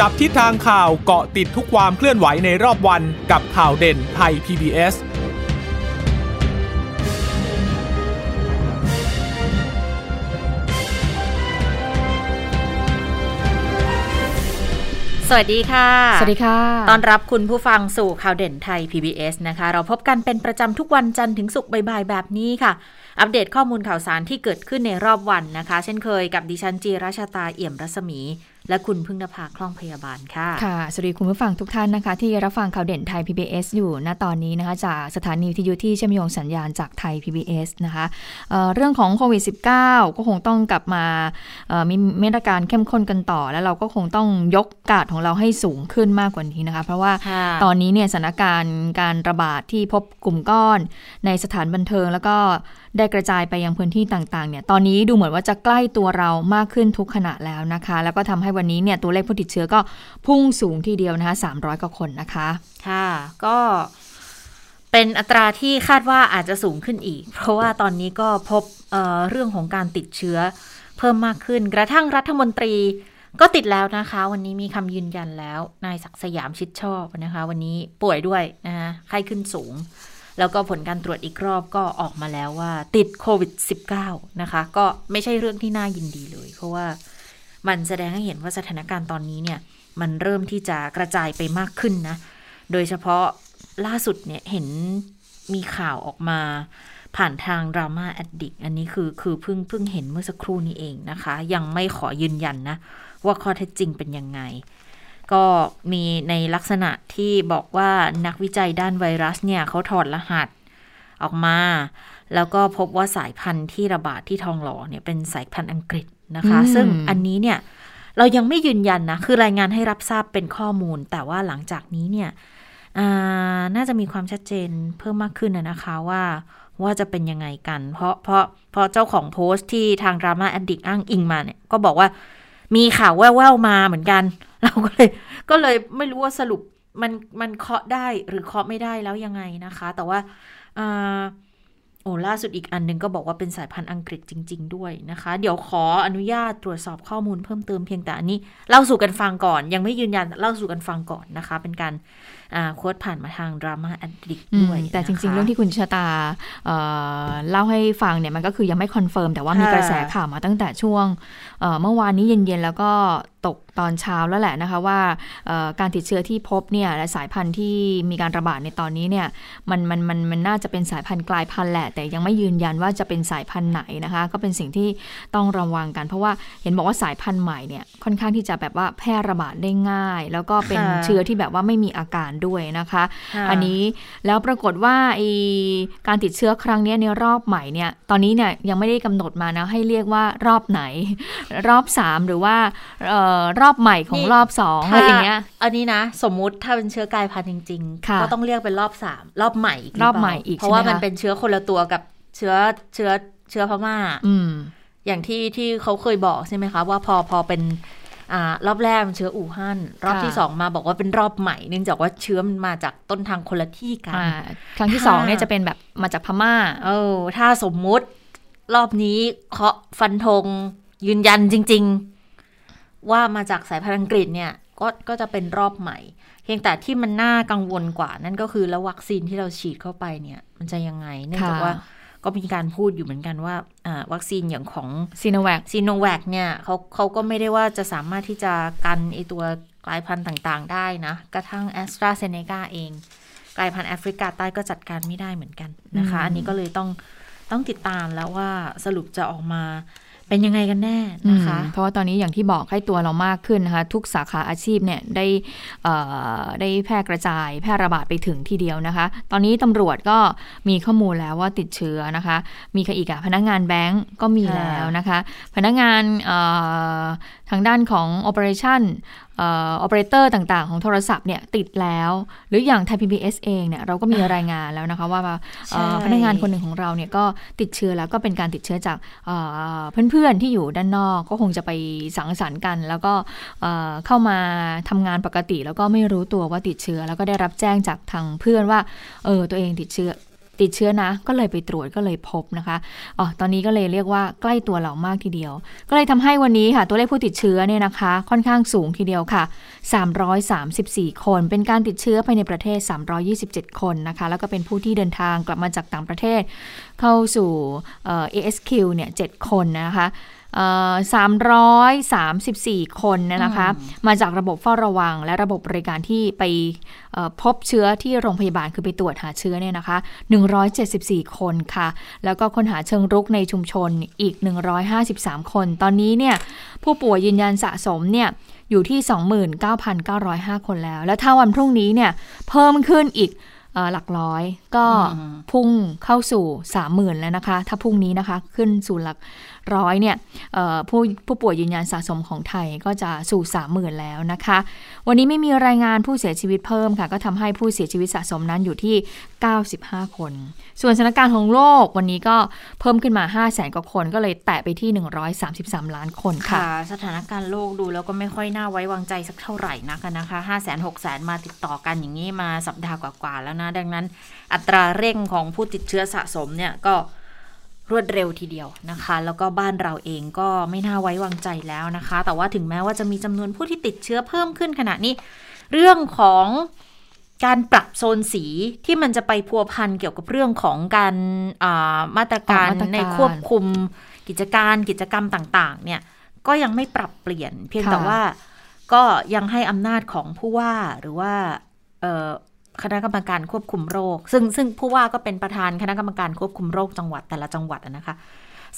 จับทิศทางข่าวเกาะติดทุกความเคลื่อนไหวในรอบวันกับข่าวเด่นไทย PBS สวัสดีค่ะ สวัสดีค่ะ ตอนรับคุณผู้ฟังสู่ข่าวเด่นไทย PBS นะคะ เราพบกันเป็นประจำทุกวันจันทร์ถึงศุกร์บ่ายๆแบบนี้ค่ะ อัปเดตข้อมูลข่าวสารที่เกิดขึ้นในรอบวันนะคะ เช่นเคยกับดิฉันจีราชาตาเอี่ยมรัศมี และคุณพึ่งนภาคล่องพยาบาลค่ะ ค่ะ สวัสดีคุณผู้ฟังทุกท่านนะคะ ที่รับฟังข่าวเด่นไทย PBS อยู่ณตอนนี้นะคะจากสถานีวิทยุที่เชื่อมโยงสัญญาณจากไทย PBS นะคะเเรื่องของโควิด -19 ก็คงต้องกลับมามีมาตรการเข้มข้นกันต่อ แล้วเราก็คงต้องยกกาดของเราให้สูงขึ้นมากกว่านี้นะคะ เพราะว่าตอนนี้เนี่ยสถานการณ์การระบาดที่พบกลุ่มก้อนในสถานบันเทิงแล้วก็ ได้กระจายไปยังพื้นที่ต่างๆ เนี่ย ตอนนี้ดูเหมือนว่าจะใกล้ตัวเรามากขึ้นทุกขณะแล้วนะคะ แล้วก็ทำให้วันนี้เนี่ยตัวเลขผู้ติดเชื้อก็พุ่งสูงทีเดียวนะคะ300กว่าคนนะคะ ค่ะ ก็เป็นอัตราที่คาดว่าอาจจะสูงขึ้นอีก เพราะว่าตอนนี้ก็พบเเรื่องของการติดเชื้อเพิ่มมากขึ้น กระทั่งรัฐมนตรีก็ติดแล้วนะคะ วันนี้มีคำยืนยันแล้ว นายศักสยามชิดชอบนะคะ วันนี้ป่วยด้วยนะคะไข้ขึ้นสูง แล้วก็ผลการตรวจอีกรอบก็ออกมาแล้วว่า ติดโควิด -19 นะคะ ก็ไม่ใช่เรื่องที่น่ายินดีเลย เพราะว่ามันแสดงให้เห็นว่าสถานการณ์ตอนนี้เนี่ย มันเริ่มที่จะกระจายไปมากขึ้นนะ โดยเฉพาะล่าสุดเนี่ยเห็นมีข่าวออกมาผ่านทางดราม่าแอดดิกอันนี้คือคือเพิ่งเพิ่งเห็นเมื่อสักครู่นี้เองนะคะ ยังไม่ขอยืนยันนะ ว่าข้อเท็จจริงเป็นยังไง ก็มีในลักษณะที่บอกว่านักวิจัยด้านไวรัสเนี่ยเขาถอดรหัสออกมา แล้วก็พบว่าสายพันธุ์ที่ระบาดที่ทองหล่อเนี่ยเป็นสายพันธุ์อังกฤษนะคะ ซึ่งอันนี้เนี่ยเรายังไม่ยืนยันนะ คือรายงานให้รับทราบเป็นข้อมูล แต่ว่าหลังจากนี้เนี่ยน่าจะมีความชัดเจนเพิ่มมากขึ้นนะคะว่าว่าจะเป็นยังไงกัน เพราะเพราะเพราะเจ้าของโพสต์ที่ทางดราม่าแอดดิกอ้างอิงมาเนี่ย ก็บอกว่ามีข่าวแว่วๆมาเหมือนกัน เราก็เลยก็เลยไม่รู้ว่าสรุปมันมันเคาะได้หรือเคาะไม่ได้แล้วยังไงนะคะ แต่ว่าโอ้ล่าสุดอีกอันนึงก็บอกว่าเป็นสายพันธุ์อังกฤษจริง ๆ ด้วยนะคะ เดี๋ยวขออนุญาตตรวจสอบข้อมูลเพิ่มเติมเพียงแต่อันนี้เล่าสู่กันฟังก่อน ยังไม่ยืนยันเล่าสู่กันฟังก่อนนะคะ เป็นการ quote ผ่านมาทางดราม่าแอดดิกด้วย แต่จริง ๆ เรื่องที่คุณชะตาเเล่าให้ฟังเนี่ยมันก็คือยังไม่ confirm แต่ว่ามีกระแสข่าวมาตั้งแต่ช่วงเมื่อวานนี้เย็นๆ แล้วก็ตกตอนเช้าแล้วแหละนะคะว่าการติดเชื้อที่พบเนี่ยและสายพันธุ์ที่มีการระบาดในตอนนี้เนี่ยมันมันมันมันน่าจะเป็นสายพันธุ์กลายพันธุ์แหละ แต่ยังไม่ยืนยันว่าจะเป็นสายพันธุ์ไหนนะคะ ก็เป็นสิ่งที่ต้องระวังกัน เพราะว่าเห็นบอกว่าสายพันธุ์ใหม่เนี่ยค่อนข้างที่จะแบบว่าแพร่ระบาดได้ง่าย แล้วก็เป็นเชื้อที่แบบว่าไม่มีอาการด้วยนะคะ อันนี้แล้วปรากฏว่าไอการติดเชื้อครั้งนี้ในรอบใหม่เนี่ย ตอนนี้เนี่ยยังไม่ได้กำหนดมานะให้เรียกว่ารอบไหน รอบ 3 หรือว่ารอบใหม่ของรอบสองอะไรอย่างเงี้ย อันนี้นะ สมมุติถ้าเป็นเชื้อกลายพันธุ์จริงๆก็ต้องเรียกเป็นรอบสามรอบใหม่รอบใหม่อีกเพราะว่ามันเป็นเชื้อคนละตัวกับเชื้อเชื้อเชื้อพม่า อืมอย่างที่ที่เขาเคยบอกใช่ไหมคะ ว่าพอพอเป็นอ่า รอบแรกเชื้ออู่ฮั่นรอบที่สองมาบอกว่าเป็นรอบใหม่เนื่องจากว่าเชื้อมันมาจากต้นทางคนละที่กันครั้งที่สองเนี่ยจะเป็นแบบมาจากพม่าเออถ้าสมมุติรอบนี้เคาะฟันธงยืนยันจริง ๆ ว่ามาจากสายพันธุ์อังกฤษเนี่ยก็ก็จะเป็นรอบใหม่ เพียงแต่ที่มันน่ากังวลกว่านั่นก็คือแล้ววัคซีนที่เราฉีดเข้าไปเนี่ย มันจะยังไง เนื่องจากว่า ก็มีการพูดอยู่เหมือนกันว่าวัคซีนอย่างของซิโนแวคซิโนแวคเนี่ยเขาเขาก็ไม่ได้ว่าจะสามารถที่จะกันไอตัวกลายพันธุ์ต่างๆ ได้นะ กระทั่งแอสตราเซเนกาเอง กลายพันธุ์แอฟริกาใต้ก็จัดการไม่ได้เหมือนกันนะคะ อันนี้ก็เลยต้องต้องติดตามแล้วว่าสรุปจะออกมา เป็นยังไงกันแน่นะคะ เพราะว่าตอนนี้อย่างที่บอกให้ตัวเรามากขึ้นนะคะ ทุกสาขาอาชีพเนี่ยได้ได้แพร่กระจายแพร่ระบาดไปถึงทีเดียวนะคะ ตอนนี้ตำรวจก็มีข้อมูลแล้วว่าติดเชื้อนะคะ มีใครอีกอะพนักงานแบงก์ก็มีแล้วนะคะ พนักงานทางด้านของ operation ออเปอเรเตอร์ต่างๆ ของโทรศัพท์เนี่ยติดแล้ว หรืออย่างไทยพีบีเองเนี่ยเราก็มีรายงานแล้วนะคะว่าพนักงานคนหนึ่งของเราเนี่ยก็ติดเชื้อแล้วก็เป็นการติดเชื้อจากเพื่อนๆที่อยู่ด้านนอกก็คงจะไปสังสรรค์กัน แล้วก็เข้ามาทำงานปกติ แล้วก็ไม่รู้ตัวว่าติดเชื้อ แล้วก็ได้รับแจ้งจากทางเพื่อนว่าเออตัวเองติดเชื้อ ติดเชื้อนะ ก็เลยไปตรวจก็เลยพบนะคะอ๋อตอนนี้ก็เลยเรียกว่าใกล้ตัวเรามากทีเดียว ก็เลยทำให้วันนี้ค่ะ ตัวเลขผู้ติดเชื้อเนี่ยนะคะ ค่อนข้างสูงทีเดียวค่ะ 334 คน เป็นการติดเชื้อภายในประเทศ 327 คนนะคะ แล้วก็เป็นผู้ที่เดินทางกลับมาจากต่างประเทศ เข้าสู่เอเอสคิวเนี่ยเคนนะคะ สามร้อยสามสิบสี่คนนะคะ มาจากระบบเฝ้าระวัง และระบบบริการที่ไปพบเชื้อที่โรงพยาบาลคือไปตรวจหาเชื้อเนี่ยนะคะ 174 คนค่ะ แล้วก็คนหาเชิงรุกในชุมชนอีก 153 คน ตอนนี้เนี่ยผู้ป่วยยืนยันสะสมเนี่ยอยู่ที่ 29,905 คนแล้ว แล้วถ้าวันพรุ่งนี้เนี่ยเพิ่มขึ้นอีกหลักร้อยก็พุ่งเข้าสู่สามหมื่นแล้วนะคะ ถ้าพรุ่งนี้นะคะขึ้นสู่หลัก ร้อยเนี่ยผู้ผู้ป่วยยืนยันสะสมของไทยก็จะสู่สามหมื่นแล้วนะคะ วันนี้ไม่มีรายงานผู้เสียชีวิตเพิ่มค่ะ ก็ทำให้ผู้เสียชีวิตสะสมนั้นอยู่ที่ 95 คน ส่วนสถานการณ์ของโลกวันนี้ก็เพิ่มขึ้นมา 5 0 0แสนกว่าคนก็เลยแตะไปที่ 133 ล้านคนค่ะ สถานการณ์โลกดูแล้วก็ไม่ค่อยน่าไว้วางใจสักเท่าไหร่นักนะคะ5 0 0 0 0 0 6 0 0 0มาติดต่อกันอย่างนี้มาสัปดาห์กว่าๆแล้วนะ ดังนั้น อัตราเร่งของผู้ติดเชื้อสะสมเนี่ยก็ รวดเร็วทีเดียวนะคะ แล้วก็บ้านเราเองก็ไม่น่าไว้วางใจแล้วนะคะ แต่ว่าถึงแม้ว่าจะมีจำนวนผู้ที่ติดเชื้อเพิ่มขึ้นขณะนี้ เรื่องของการปรับโซนสีที่มันจะไปพัวพันเกี่ยวกับเรื่องของการมาตรการในควบคุมกิจการกิจกรรมต่างๆ เนี่ยก็ยังไม่ปรับเปลี่ยน เพียงแต่ว่าก็ยังให้อำนาจของผู้ว่าหรือว่า คณะกรรมการควบคุมโรค ซึ่งซึ่งผู้ว่าก็เป็นประธานคณะกรรมการควบคุมโรคจังหวัดแต่ละจังหวัดนะคะ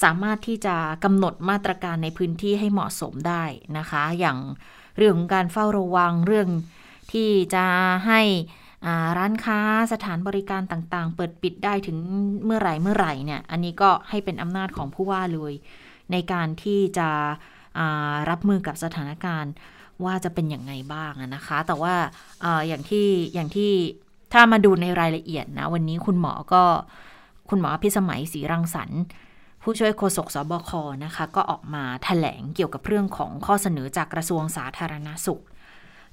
สามารถที่จะกำหนดมาตรการในพื้นที่ให้เหมาะสมได้นะคะ อย่างเรื่องของการเฝ้าระวังเรื่องที่จะให้ร้านค้าสถานบริการต่างๆ เปิดปิดได้ถึงเมื่อไหร่เมื่อไหร่เนี่ย อันนี้ก็ให้เป็นอำนาจของผู้ว่าเลย ในการที่จะรับมือกับสถานการณ์ ว่าจะเป็นอย่างไงบ้างนะคะ แต่ว่าออย่างที่อย่างที่ถ้ามาดูในรายละเอียดนะ วันนี้คุณหมอก็คุณหมอพิสมัยศรีรังสรรค์ผู้ช่วยโฆษกสบคนะคะ ก็ออกมาถแถลงเกี่ยวกับเรื่องของข้อเสนอจากกระทรวงสาธารณาสุข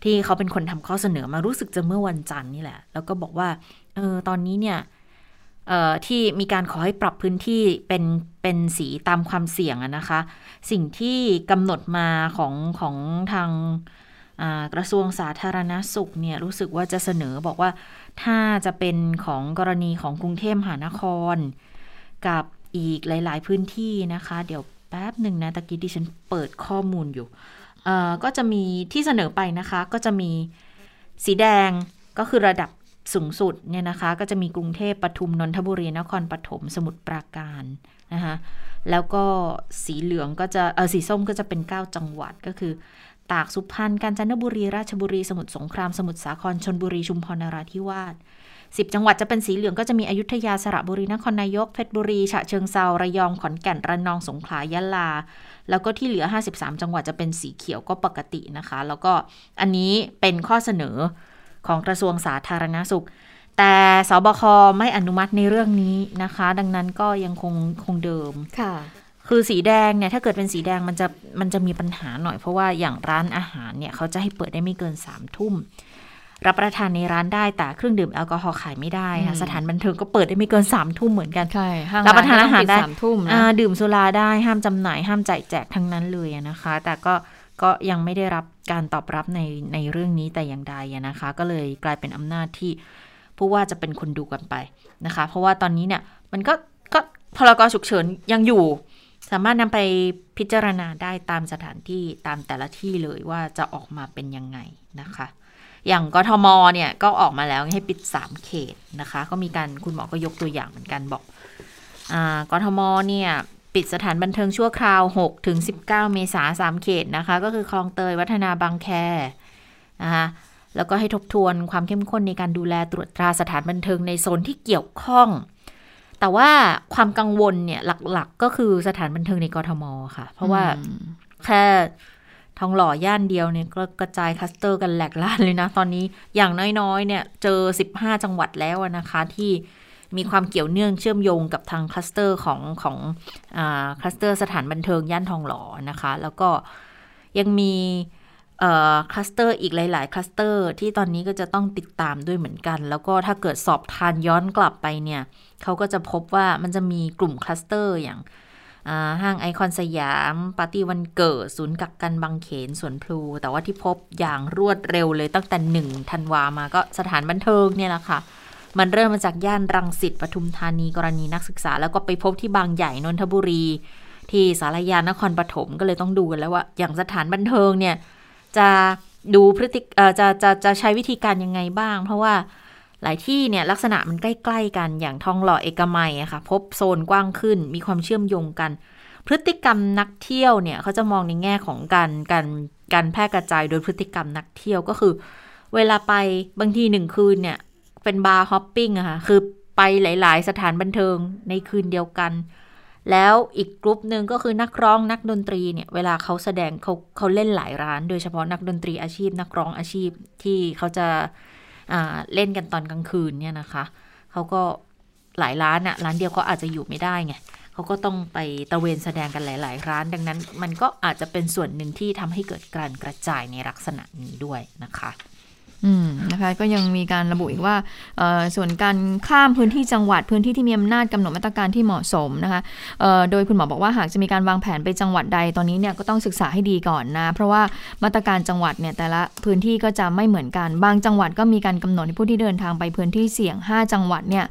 ที่เขาเป็นคนทำข้อเสนอมารู้สึกจะเมื่อวันจันทร์นี่แหละ แล้วก็บอกว่าเออตอนนี้เนี่ยที่มีการขอให้ปรับพื้นที่เป็นเป็นสีตามความเสี่ยงนะคะ สิ่งที่กำหนดมาของของทางกระทรวงสาธารณาสุขเนี่ยรู้สึกว่าจะเสนอบอกว่าถ้าจะเป็นของกรณีของกรุงเทพมหานคร กับอีกหลาย ๆ พื้นที่นะคะ เดี๋ยวแป๊บหนึ่งนะตะกี้ที่ฉันเปิดข้อมูลอยู่ก็จะมีที่เสนอไปนะคะ ก็จะมีสีแดงก็คือระดับสูงสุดเนี่ยนะคะ ก็จะมีกรุงเทพปทุมนนทบุรีนครปฐมสมุทรปราการ นะคะแล้วก็สีเหลืองก็จะเออสีส้มก็จะเป็น 9 จังหวัดก็คือ ตากสุพรรณกาญจนบุรี ราชบุรี สมุทรสงคราม สมุทรสาครชนบุรีชุมพรนราธิวาสสิบจังหวัดจะเป็นสีเหลืองก็จะมีอยุธยาสระบุรีนครนายกเพชรบุรีฉะเชิงเซาระยองขอนแก่นระนองสงขลายะลา แล้วก็ที่เหลือ 53 จังหวัดจะเป็นสีเขียวก็ปกตินะคะ แล้วก็อันนี้เป็นข้อเสนอของกระทรวงสาธารณาสุข แต่สบคไม่อนุมัติในเรื่องนี้นะคะ ดังนั้นก็ยังคงคงเดิมค่ะ คือสีแดงเนี่ยถ้าเกิดเป็นสีแดงมันจะมันจะมีปัญหาหน่อยเพราะว่าอย่างร้านอาหารเนี่ยเขาจะให้เปิดได้ไม่เกินสามทุ่มรับประทานในร้านได้แต่เครื่องดื่มแอลกอฮอล์ขายไม่ได้ค่ะสถานบันเทิงก็เปิดได้ไม่เกินสามทุ่มเหมือนกันใช่รับประทานอาหารได้สามทุ่มดื่มสุราได้ห้ามจำหน่ายห้ามจ่ายแจกทั้งนั้นเลยนะคะ แต่ก็ก็ยังไม่ได้รับการตอบรับในในเรื่องนี้แต่อย่างใดนะคะ ก็เลยกลายเป็นอำนาจที่ ผู้ว่าจะเป็นคนดูกันไปนะคะ เพราะว่าตอนนี้เนี่ยมันก็ก็พรกฉุกเฉินยังอยู่ สามารถนำไปพิจารณาได้ตามสถานที่ตามแต่ละที่เลยว่าจะออกมาเป็นยังไงนะคะ อย่างกทมเนี่ยก็ออกมาแล้วให้ปิด 3 เขตนะคะ ก็มีการคุณหมอก็ยกตัวอย่างเหมือนกันบอกกทม.เนี่ยปิดสถานบันเทิงชั่วคราว 6 ถึง 19 เมษาสามเขตนะคะ ก็คือคลองเตย วัฒนาบางแคนะคะ แล้วก็ให้ทบทวนความเข้มข้นในการดูแลตรวจตราสถานบันเทิงในโซนที่เกี่ยวข้อง แต่ว่าความกังวลเนี่ยหลักๆ ก็คือสถานบันเทิงในกทม.ค่ะ เพราะว่าแค่ทองหล่อย่านเดียวเนี่ยก็กระจายคลัสเตอร์กันแหลกลาญเลยนะ ตอนนี้อย่างน้อยๆ เนี่ยเจอ 15 จังหวัดแล้วนะคะที่มีความเกี่ยวเนื่องเชื่อมโยงกับทางคลัสเตอร์ของของคลัสเตอร์สถานบันเทิงย่านทองหล่อนะคะ แล้วก็ยังมี คลัสเตอร์อีกหลาย ๆ คลัสเตอร์ที่ตอนนี้ก็จะต้องติดตามด้วยเหมือนกัน แล้วก็ถ้าเกิดสอบทานย้อนกลับไปเนี่ยเขาก็จะพบว่ามันจะมีกลุ่มคลัสเตอร์อย่างห้างไอคอนสยาม ปาร์ตี้วันเกิด ศูนย์กักกันบางเขนสวนพลู แต่ว่าที่พบอย่างรวดเร็วเลยตั้งแต่หนึ่งธันวามาก็สถานบันเทิงเนี่ยแหละค่ะ มันเริ่มมาจากย่านรังสิตปทุมธานีกรณีนักศึกษา แล้วก็ไปพบที่บางใหญ่นนทบุรี ที่สารยานครปฐมก็เลยต้องดูกันแล้วว่า อย่างสถานบันเทิงเนี่ย จะดูพฤติจะจะจะใช้วิธีการยังไงบ้าง เพราะว่าหลายที่เนี่ยลักษณะมันใกล้ ๆ กันอย่างทองหล่อเอกมัยอะค่ะ พบโซนกว้างขึ้น มีความเชื่อมโยงกัน พฤติกรรมนักเที่ยวเนี่ยเขาจะมองในแง่ของการการการแพร่กระจายโดยพฤติกรรมนักเที่ยวก็คือ เวลาไปบางทีหนึ่งคืนเนี่ยเป็นบาร์ฮอปปิ้งอะค่ะคือไปหลาย ๆ สถานบันเทิงในคืนเดียวกัน แล้วอีกกลุ่มหนึ่งก็คือนักร้องนักดนตรีเนี่ยเวลาเขาแสดงเขาเขาเล่นหลายร้าน โดยเฉพาะนักดนตรีอาชีพ นักร้องอาชีพที่เขาจะเล่นกันตอนกลางคืนเนี่ยนะคะเขาก็หลายร้านอะร้านเดียวก็อาจจะอยู่ไม่ได้ไงเขาก็ต้องไปตะเวนแสดงกันหลาย ๆ ร้าน ดังนั้น มันก็อาจจะเป็นส่วนหนึ่งที่ทำให้เกิดการกระจายในลักษณะนี้ด้วยนะคะ นะคะก็ยังมีการระบุอีกว่าส่วนการข้ามพื้นที่จังหวัดพื้นที่ที่มีอำนาจกำหนดมาตรการที่เหมาะสมนะคะโดยคุณหมอบอกว่าหากจะมีการวางแผนไปจังหวัดใดตอนนี้เนี่ยก็ต้องศึกษาให้ดีก่อนนะเพราะว่ามาตรการจังหวัดเนี่ยแต่ละพื้นที่ก็จะไม่เหมือนกันบางจังหวัดก็มีการกำหนดให้ผู้ที่เดินทางไปพื้นที่เสี่ยง 5 จังหวัดเนี่ย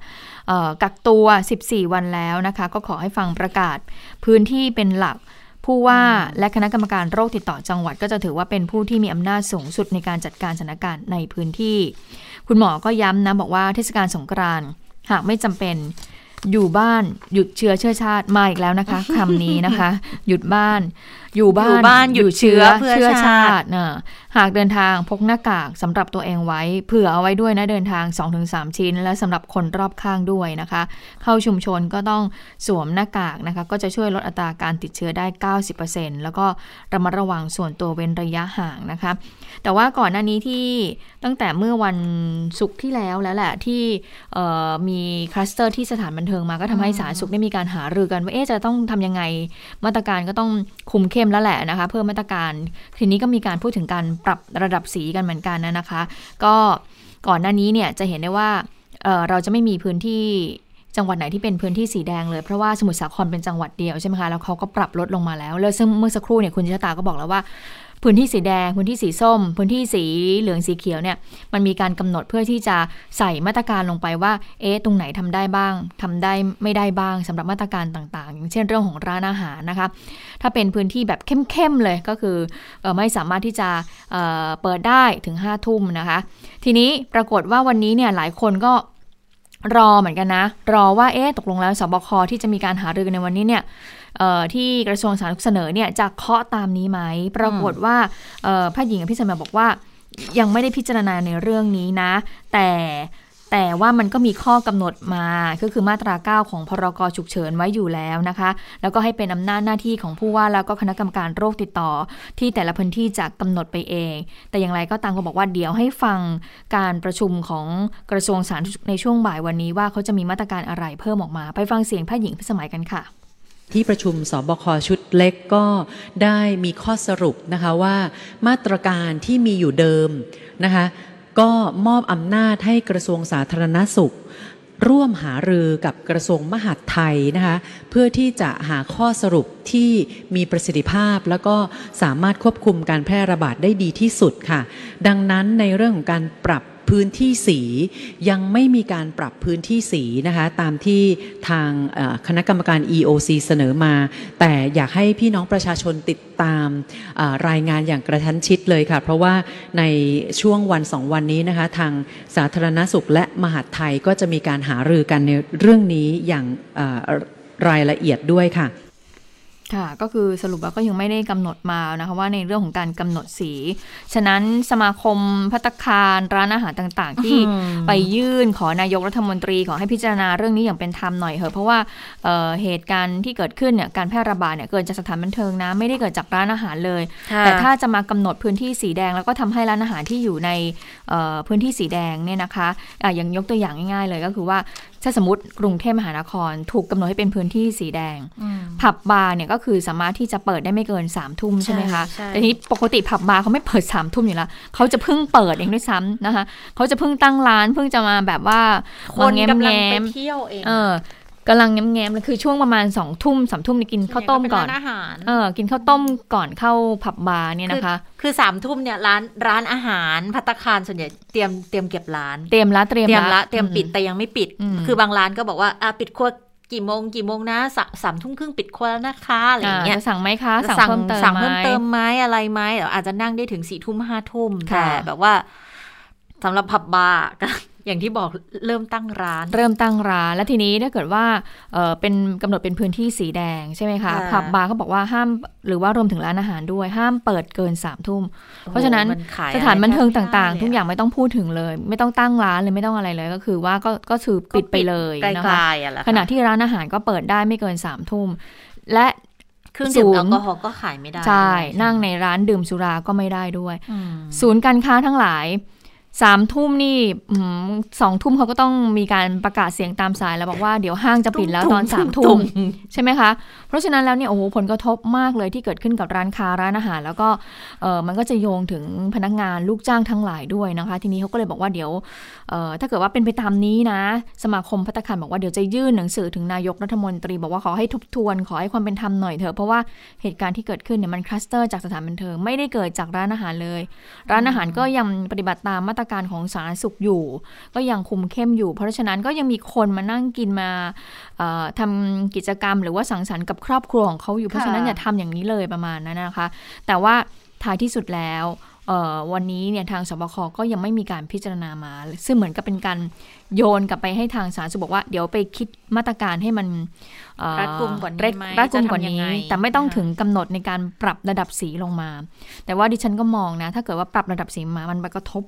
กักตัว 14 วันแล้วนะคะ ก็ขอให้ฟังประกาศพื้นที่เป็นหลัก ผู้ว่าและคณะกรรมการโรคติดต่อจังหวัด ก็จะถือว่าเป็นผู้ที่มีอำนาจสูงสุดในการจัดการสถานการณ์ในพื้นที่ คุณหมอก็ย้ำนะบอกว่าเทศกาลสงกรานต์หากไม่จำเป็น อยู่บ้านหยุดเชื้อเชื้อชาติมาอีกแล้วนะคะคำนี้นะคะ หยุดบ้าน อยู่บ้านานหยุดเชื้อเพื่อชาตินะหากเดินทางพกหน้ากากสำหรับตัวเองไว้ เผื่อเอาไว้ด้วยนะเดินทาง 2-3 ชิ้น และสำหรับคนรอบข้างด้วยนะคะ เข้าชุมชนก็ต้องสวมหน้ากากนะคะ ก็จะช่วยลดอัตราการติดเชื้อได้ 90%แล้วก็ระมัดระวังส่วนตัวเว้นระยะห่างนะคะ แต่ว่าก่อนหน้านี้ที่ตั้งแต่เมื่อวันศุกร์ที่แล้วแล้วแหละที่มีคลัสเตอร์ที่สถานบันเทิงมาก็ทำให้สาธารณสุขได้มีการหารือกันว่าเอ๊จะต้องทำยังไงมาตรการก็ต้องคุมเข้มแล้วแหละนะคะเพิ่มมาตรการทีนี้ก็มีการพูดถึงการปรับระดับสีกันเหมือนกันนะคะ ก็ก่อนหน้านี้เนี่ยจะเห็นได้ว่าเเราจะไม่มีพื้นที่จังหวัดไหนที่เป็นพื้นที่สีแดงเลย เพราะว่าสมุทรสาครเป็นจังหวัดเดียวใช่ไหมคะ แล้วเขาก็ปรับลดลงมาแล้ว แล้วซึ่งเมื่อสักครู่เนี่ยคุณชะตาก็บอกแล้วว่า พื้นที่สีแดง พื้นที่สีส้ม พื้นที่สีเหลืองสีเขียวเนี่ยมันมีการกำหนดเพื่อที่จะใส่มาตรการลงไปว่า เอ๊ะตรงไหนทำได้บ้างทำได้ไม่ได้บ้างสำหรับมาตรการต่างๆ อย่างเช่นเรื่องของร้านอาหารนะคะถ้าเป็นพื้นที่แบบเข้มๆเลยก็คืออไม่สามารถที่จะเเปิดได้ถึง5้าทุ่มนะคะ ทีนี้ปรากฏว่าวันนี้เนี่ยหลายคนก็รอเหมือนกันนะ รอว่าเอ๊ะตกลงแล้วสบคที่จะมีการหารือกันในวันนี้เนี่ย ที่กระทรวงสาธารณสุขเสนอเนี่ยจะเคาะตามนี้ไหมปรากฏว่าแพทย์หญิงพิสมัยบอกว่า ยังไม่ได้พิจารณาในเรื่องนี้นะ แต่แต่ว่ามันก็มีข้อกำหนดมา ก็คือมาตรา 9 ของพรกฉุกเฉินไว้อยู่แล้วนะคะ แล้วก็ให้เป็นอำนาจหน้าที่ของผู้ว่าแล้วก็คณะกรรมการโรคติดต่อ ที่แต่ละพื้นที่จะกำหนดไปเอง แต่อย่างไรก็ตามก็บอกว่าเดี๋ยวให้ฟังการประชุมของกระทรวงสาธารณสุขในช่วงบ่ายวันนี้ว่าเขาจะมีมาตรการอะไรเพิ่มออกมา ไปฟังเสียงแพทย์หญิงพิสมัยกันค่ะ ที่ประชุมสบคชุดเล็กก็ได้มีข้อสรุปนะคะว่ามาตรการที่มีอยู่เดิมนะคะก็มอบอำนาจให้กระทรวงสาธารณสุข ร่วมหารือกับกระทรวงมหาดไทยนะคะเพื่อที่จะหาข้อสรุปที่มีประสิทธิภาพ แล้วก็สามารถควบคุมการแพร่ระบาดได้ดีที่สุดค่ะ ดังนั้นในเรื่องของการปรับ พื้นที่สียังไม่มีการปรับพื้นที่สีนะคะตามที่ทางคณะกรรมการ EOC เสนอมา แต่อยากให้พี่น้องประชาชนติดตามรายงานอย่างกระชั้นชิดเลยค่ะ เพราะว่าในช่วงวันสองวันนี้นะคะทางสาธารณสุขและมหาดไทยก็จะมีการหารือกันในเรื่องนี้อย่างรายละเอียดด้วยค่ะ ค่ะ ก็คือสรุปว่าก็ยังไม่ได้กำหนดมานะคะว่าในเรื่องของการกำหนดสี ฉะนั้นสมาคมพัตคารร้านอาหารต่างๆ ที่ไปยื่นขอนายกรัฐมนตรีขอให้พิจารณาเรื่องนี้อย่างเป็นธรรมหน่อยเถอะเพราะว่าเเหตุการณ์ที่เกิดขึ้นเนี่ยการแพร่ระบาดเนี่ยเกิดจากสถานบันเทิงนะไม่ได้เกิดจากร้านอาหารเลย แต่ถ้าจะมากำหนดพื้นที่สีแดง แล้วก็ทำให้ร้านอาหารที่อยู่ในพื้นที่สีแดงเนี่ยนะคะอย่างยกตัวอย่างง่าย ๆ เลยก็คือว่า ถ้าสมมติกรุงเทพมหานคร ถูกกำหนดให้เป็นพื้นที่สีแดง ผับบาร์เนี่ยก็คือสามารถที่จะเปิดได้ไม่เกิน3ามทุ่มใช่ไหมคะใช่แต่ทีนี้ปกติผับบาร์เขาไม่เปิด3ามทุ่มอยู่แล้วเขาจะเพิ่งเปิดเองด้วยซ้ำนะคะเขาจะเพิ่งตั้งร้านเพิ่งจะมาแบบว่าคมานแง้มกำลังแง้ไปมเที่ยวเองเออ กำลังแง้มแง้มเลยคือช่วงประมาณสองทุ่มสามทุ่มนี่กินข้าวต้มก่อนส่วใหญ่เป็นร้านอาหารเออกินข้าวต้มก่อนเข้าผับบาร์เนี่ยนะคะ คือสามทุ่มเนี่ยร้านร้านอาหารพัตตาคารส่วนใหญ่เตรียมเตรียมเก็บร้าน เตรียมละเตรียมเตรียมละละเตรียมปิดอืแต่ยังไม่ปิดอืมคือบางร้านก็บอกว่าอะปิดครัวกี่โมงกี่โมงนะสาสามทุ่มครึ่งปิดครัวแล้วนะคะอะไรอย่างเงี้ยจะสั่งไหมคะสั่งสั่งเพิ่มเติมสั่งไหมเพิ่มเติมไหมอะไรไหมเดี๋ยวอาจจะนั่งได้ถึงสี่ทุ่มห้าทุ่มค่ะแต่แบบว่าสำหรับผับบาร์ก็ อย่างที่บอกเริ่มตั้งร้าน เริ่มตั้งร้าน แล้วทีนี้ถ้าเกิดว่าเออเป็นกำหนดเป็นพื้นที่สีแดงใช่ไหมคะค่ะผับบาร์เขาบอกว่าห้ามหรือว่ารวมถึงร้านอาหารด้วย ห้ามเปิดเกินสามทุ่ม เพราะฉะนั้นโอ้โหมันขายสถานบันเทิงอะไรแทบไม่ต่างได้ๆทุกอย่างไม่ต้องพูดถึงเลย ไม่ต้องตั้งร้านเลยไม่ต้องอะไรเลยก็คือว่าก็ก็คือปิดไปเลยไกลนะคะๆอะแหละขณะที่ร้านอาหารก็เปิดได้ไม่เกินสามทุ่มและเครื่องดื่มศูแอนย์ลกอฮอล์ก็ขายไม่ได้ ใช่ด้วยนั่งในร้านดื่มสุราก็ไม่ได้ด้วยอืมศูนย์การค้าทั้งหลาย สามทุ่มนี่อืมสองทุ่มเขาก็ต้องมีการประกาศเสียงตามสายแล้วบอกว่าเดี๋ยวห้างจะปิดแล้วตอนสามทุ่มใช่ไหมคะ เพราะฉะนั้นแล้วเนี่ยโอ้โหผลกระทบมากเลยที่เกิดขึ้นกับร้านค้าร้านอาหาร แล้วก็เออมันก็จะโยงถึงพนักงานลูกจ้างทั้งหลายด้วยนะคะ ทีนี้เขาก็เลยบอกว่าเดี๋ยวเออถ้าเกิดว่าเป็นไปตามนี้นะ สมาคมพัตตาคารบอกว่าเดี๋ยวจะยื่นหนังสือถึงนายกรัฐมนตรีบอกว่าขอให้ทบทวนขอให้ความเป็นธรรมหน่อยเถอะเพราะว่าเหตุการณ์ที่เกิดขึ้นเนี่ยมันคลัสเตอร์จากสถานบันเทิงไม่ได้เกิดจากร้านอาหารเลย ร้านอาหารก็ยังปฏิบัติตามมาตรการของสาธารณสุขอยู่ ก็ยังคุมเข้มอยู่ เพราะฉะนั้นก็ยังมีคนมานั่งกินมาเอ่อทำกิจกรรม หรือว่าสังสรรค์กับครอบครัวของเขาอยู่เพราะฉะนั้นอย่าทำอย่างนี้เลยประมาณนั้นนะคะ แต่ว่าท้ายที่สุดแล้ว วันนี้เนี่ยทางสบคก็ยังไม่มีการพิจารณามา ซึ่งเหมือนกับเป็นการโยนกลับไปให้ทางสาธารณสุขบอกว่า เดี๋ยวไปคิดมาตรการให้มันเอ่อรัดกุมกว่านี้เร็ไหมรัดกุมกว่าจะทำยังนี้ไงแต่ไม่ต้องนะคะถึงกำหนดในการปรับระดับสีลงมา แต่ว่าดิฉันก็มองนะ ถ้าเกิดว่าปรับระดับสีมา มันไปกระทบ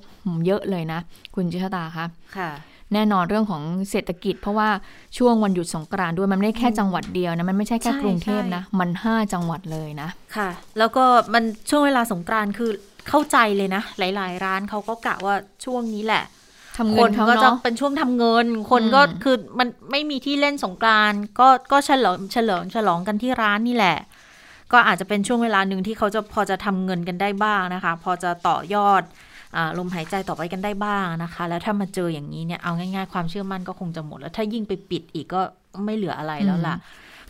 เยอะเลยนะ คุณจิชตาคะค่ะแน่นอนเรื่องของเศรษฐกิจ เพราะว่าช่วงวันหยุดสงกรานต์ด้วยมันไม่ได้แค่จังหวัดเดียวนะ มันไม่ใช่แค่ใช่กรุงเทพใช่นะ มันห้าจังหวัดเลยนะ ค่ะ แล้วก็มันช่วงเวลาสงกรานต์คือ เข้าใจเลยนะ หลาย ๆ ร้านเขาก็กะว่าช่วงนี้แหละทำคเงินนเขาก็จะเนาะเป็นช่วงทำเงิน คนก็อืมคือมันไม่มีที่เล่นสงกรานต์ก็ก็เฉลิมเฉลิมฉลองกันที่ร้านนี่แหละ ก็อาจจะเป็นช่วงเวลาหนึ่งที่เขาจะพอจะทำเงินกันได้บ้างนะคะ พอจะต่อยอดอาลมหายใจต่อไปกันได้บ้างนะคะ แล้วถ้ามาเจออย่างนี้เนี่ยเอาง่ายๆ ความเชื่อมั่นก็คงจะหมด แล้วถ้ายิ่งไปปิดอีกก็ไม่เหลืออะไรแล้วล่ะ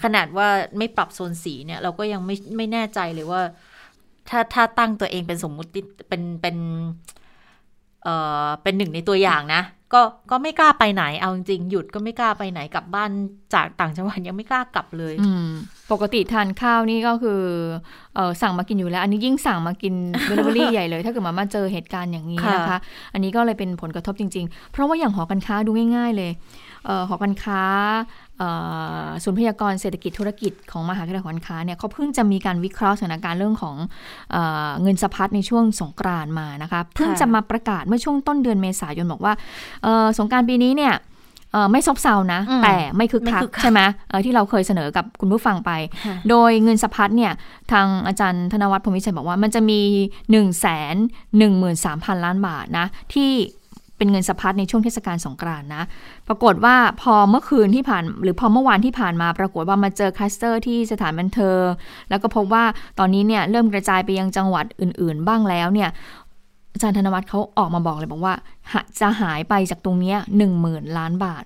ขนาดว่าไม่ปรับโซนสีเนี่ย เราก็ยังไม่ไม่แน่ใจเลยว่า ถ้าถ้าตั้งตัวเองเป็นสมมุติเป็นเป็นเอ่อเป็นหนึ่งในตัวอย่างนะ ก็ก็ไม่กล้าไปไหนเอาจริงๆหยุดก็ไม่กล้าไปไหนกลับบ้านจากต่างจังหวัดยังไม่กล้ากลับเลยอืมปกติทานข้าวนี่ก็คือเออสั่งมากินอยู่แล้ว อันนี้ยิ่งสั่งมากิน delivery ใหญ่เลย ถ้าเกิดมามาเจอเหตุการณ์อย่างนี้นะคะค่ะอันนี้ก็เลยเป็นผลกระทบจริง ๆ เพราะว่าอย่างหอการค้าดูง่าย ๆ เลยเออหอการค้าเอ่อ ศูนย์พยากรณ์เศรษฐกิจธุรกิจของมหาวิทยาลัยหอการค้าเนี่ยเขาเพิ่งจะมีการวิเคราะห์สถานการณ์เรื่องของเออเงินสะพัดในช่วงสงกรานต์มานะคะเพิ่งจะมาประกาศเมื่อช่วงต้นเดือนเมษายนบอกว่าเออสงกรานต์ปีนี้เนี่ยเอ่อไม่ซบเซานะอืมแต่ไม่คึกคักไม่คึกคักใช่ไหมเอ่อที่เราเคยเสนอกับคุณผู้ฟังไปค่ะโดยเงินสะพัดเนี่ยทางอาจารย์ธนวรรธน์พลวิชัยบอกว่ามันจะมี 1 1 3 0 0 0 ล้านบาทนะที่ เป็นเงินสะพัดในช่วงเทศกาลสงกรานต์นะ ปรากฏว่าพอเมื่อคืนที่ผ่าน หรือพอเมื่อวานที่ผ่านมา ปรากฏว่ามาเจอคลัสเตอร์ที่สถานบันเทิง แล้วก็พบว่าตอนนี้เนี่ยเริ่มกระจายไปยังจังหวัดอื่น ๆ บ้างแล้วเนี่ยอาจารย์ธนวัฒน์เขาออกมาบอกเลยบอกว่าจะหายไปจากตรงนี้หนึ่งหมื่นล้านบาท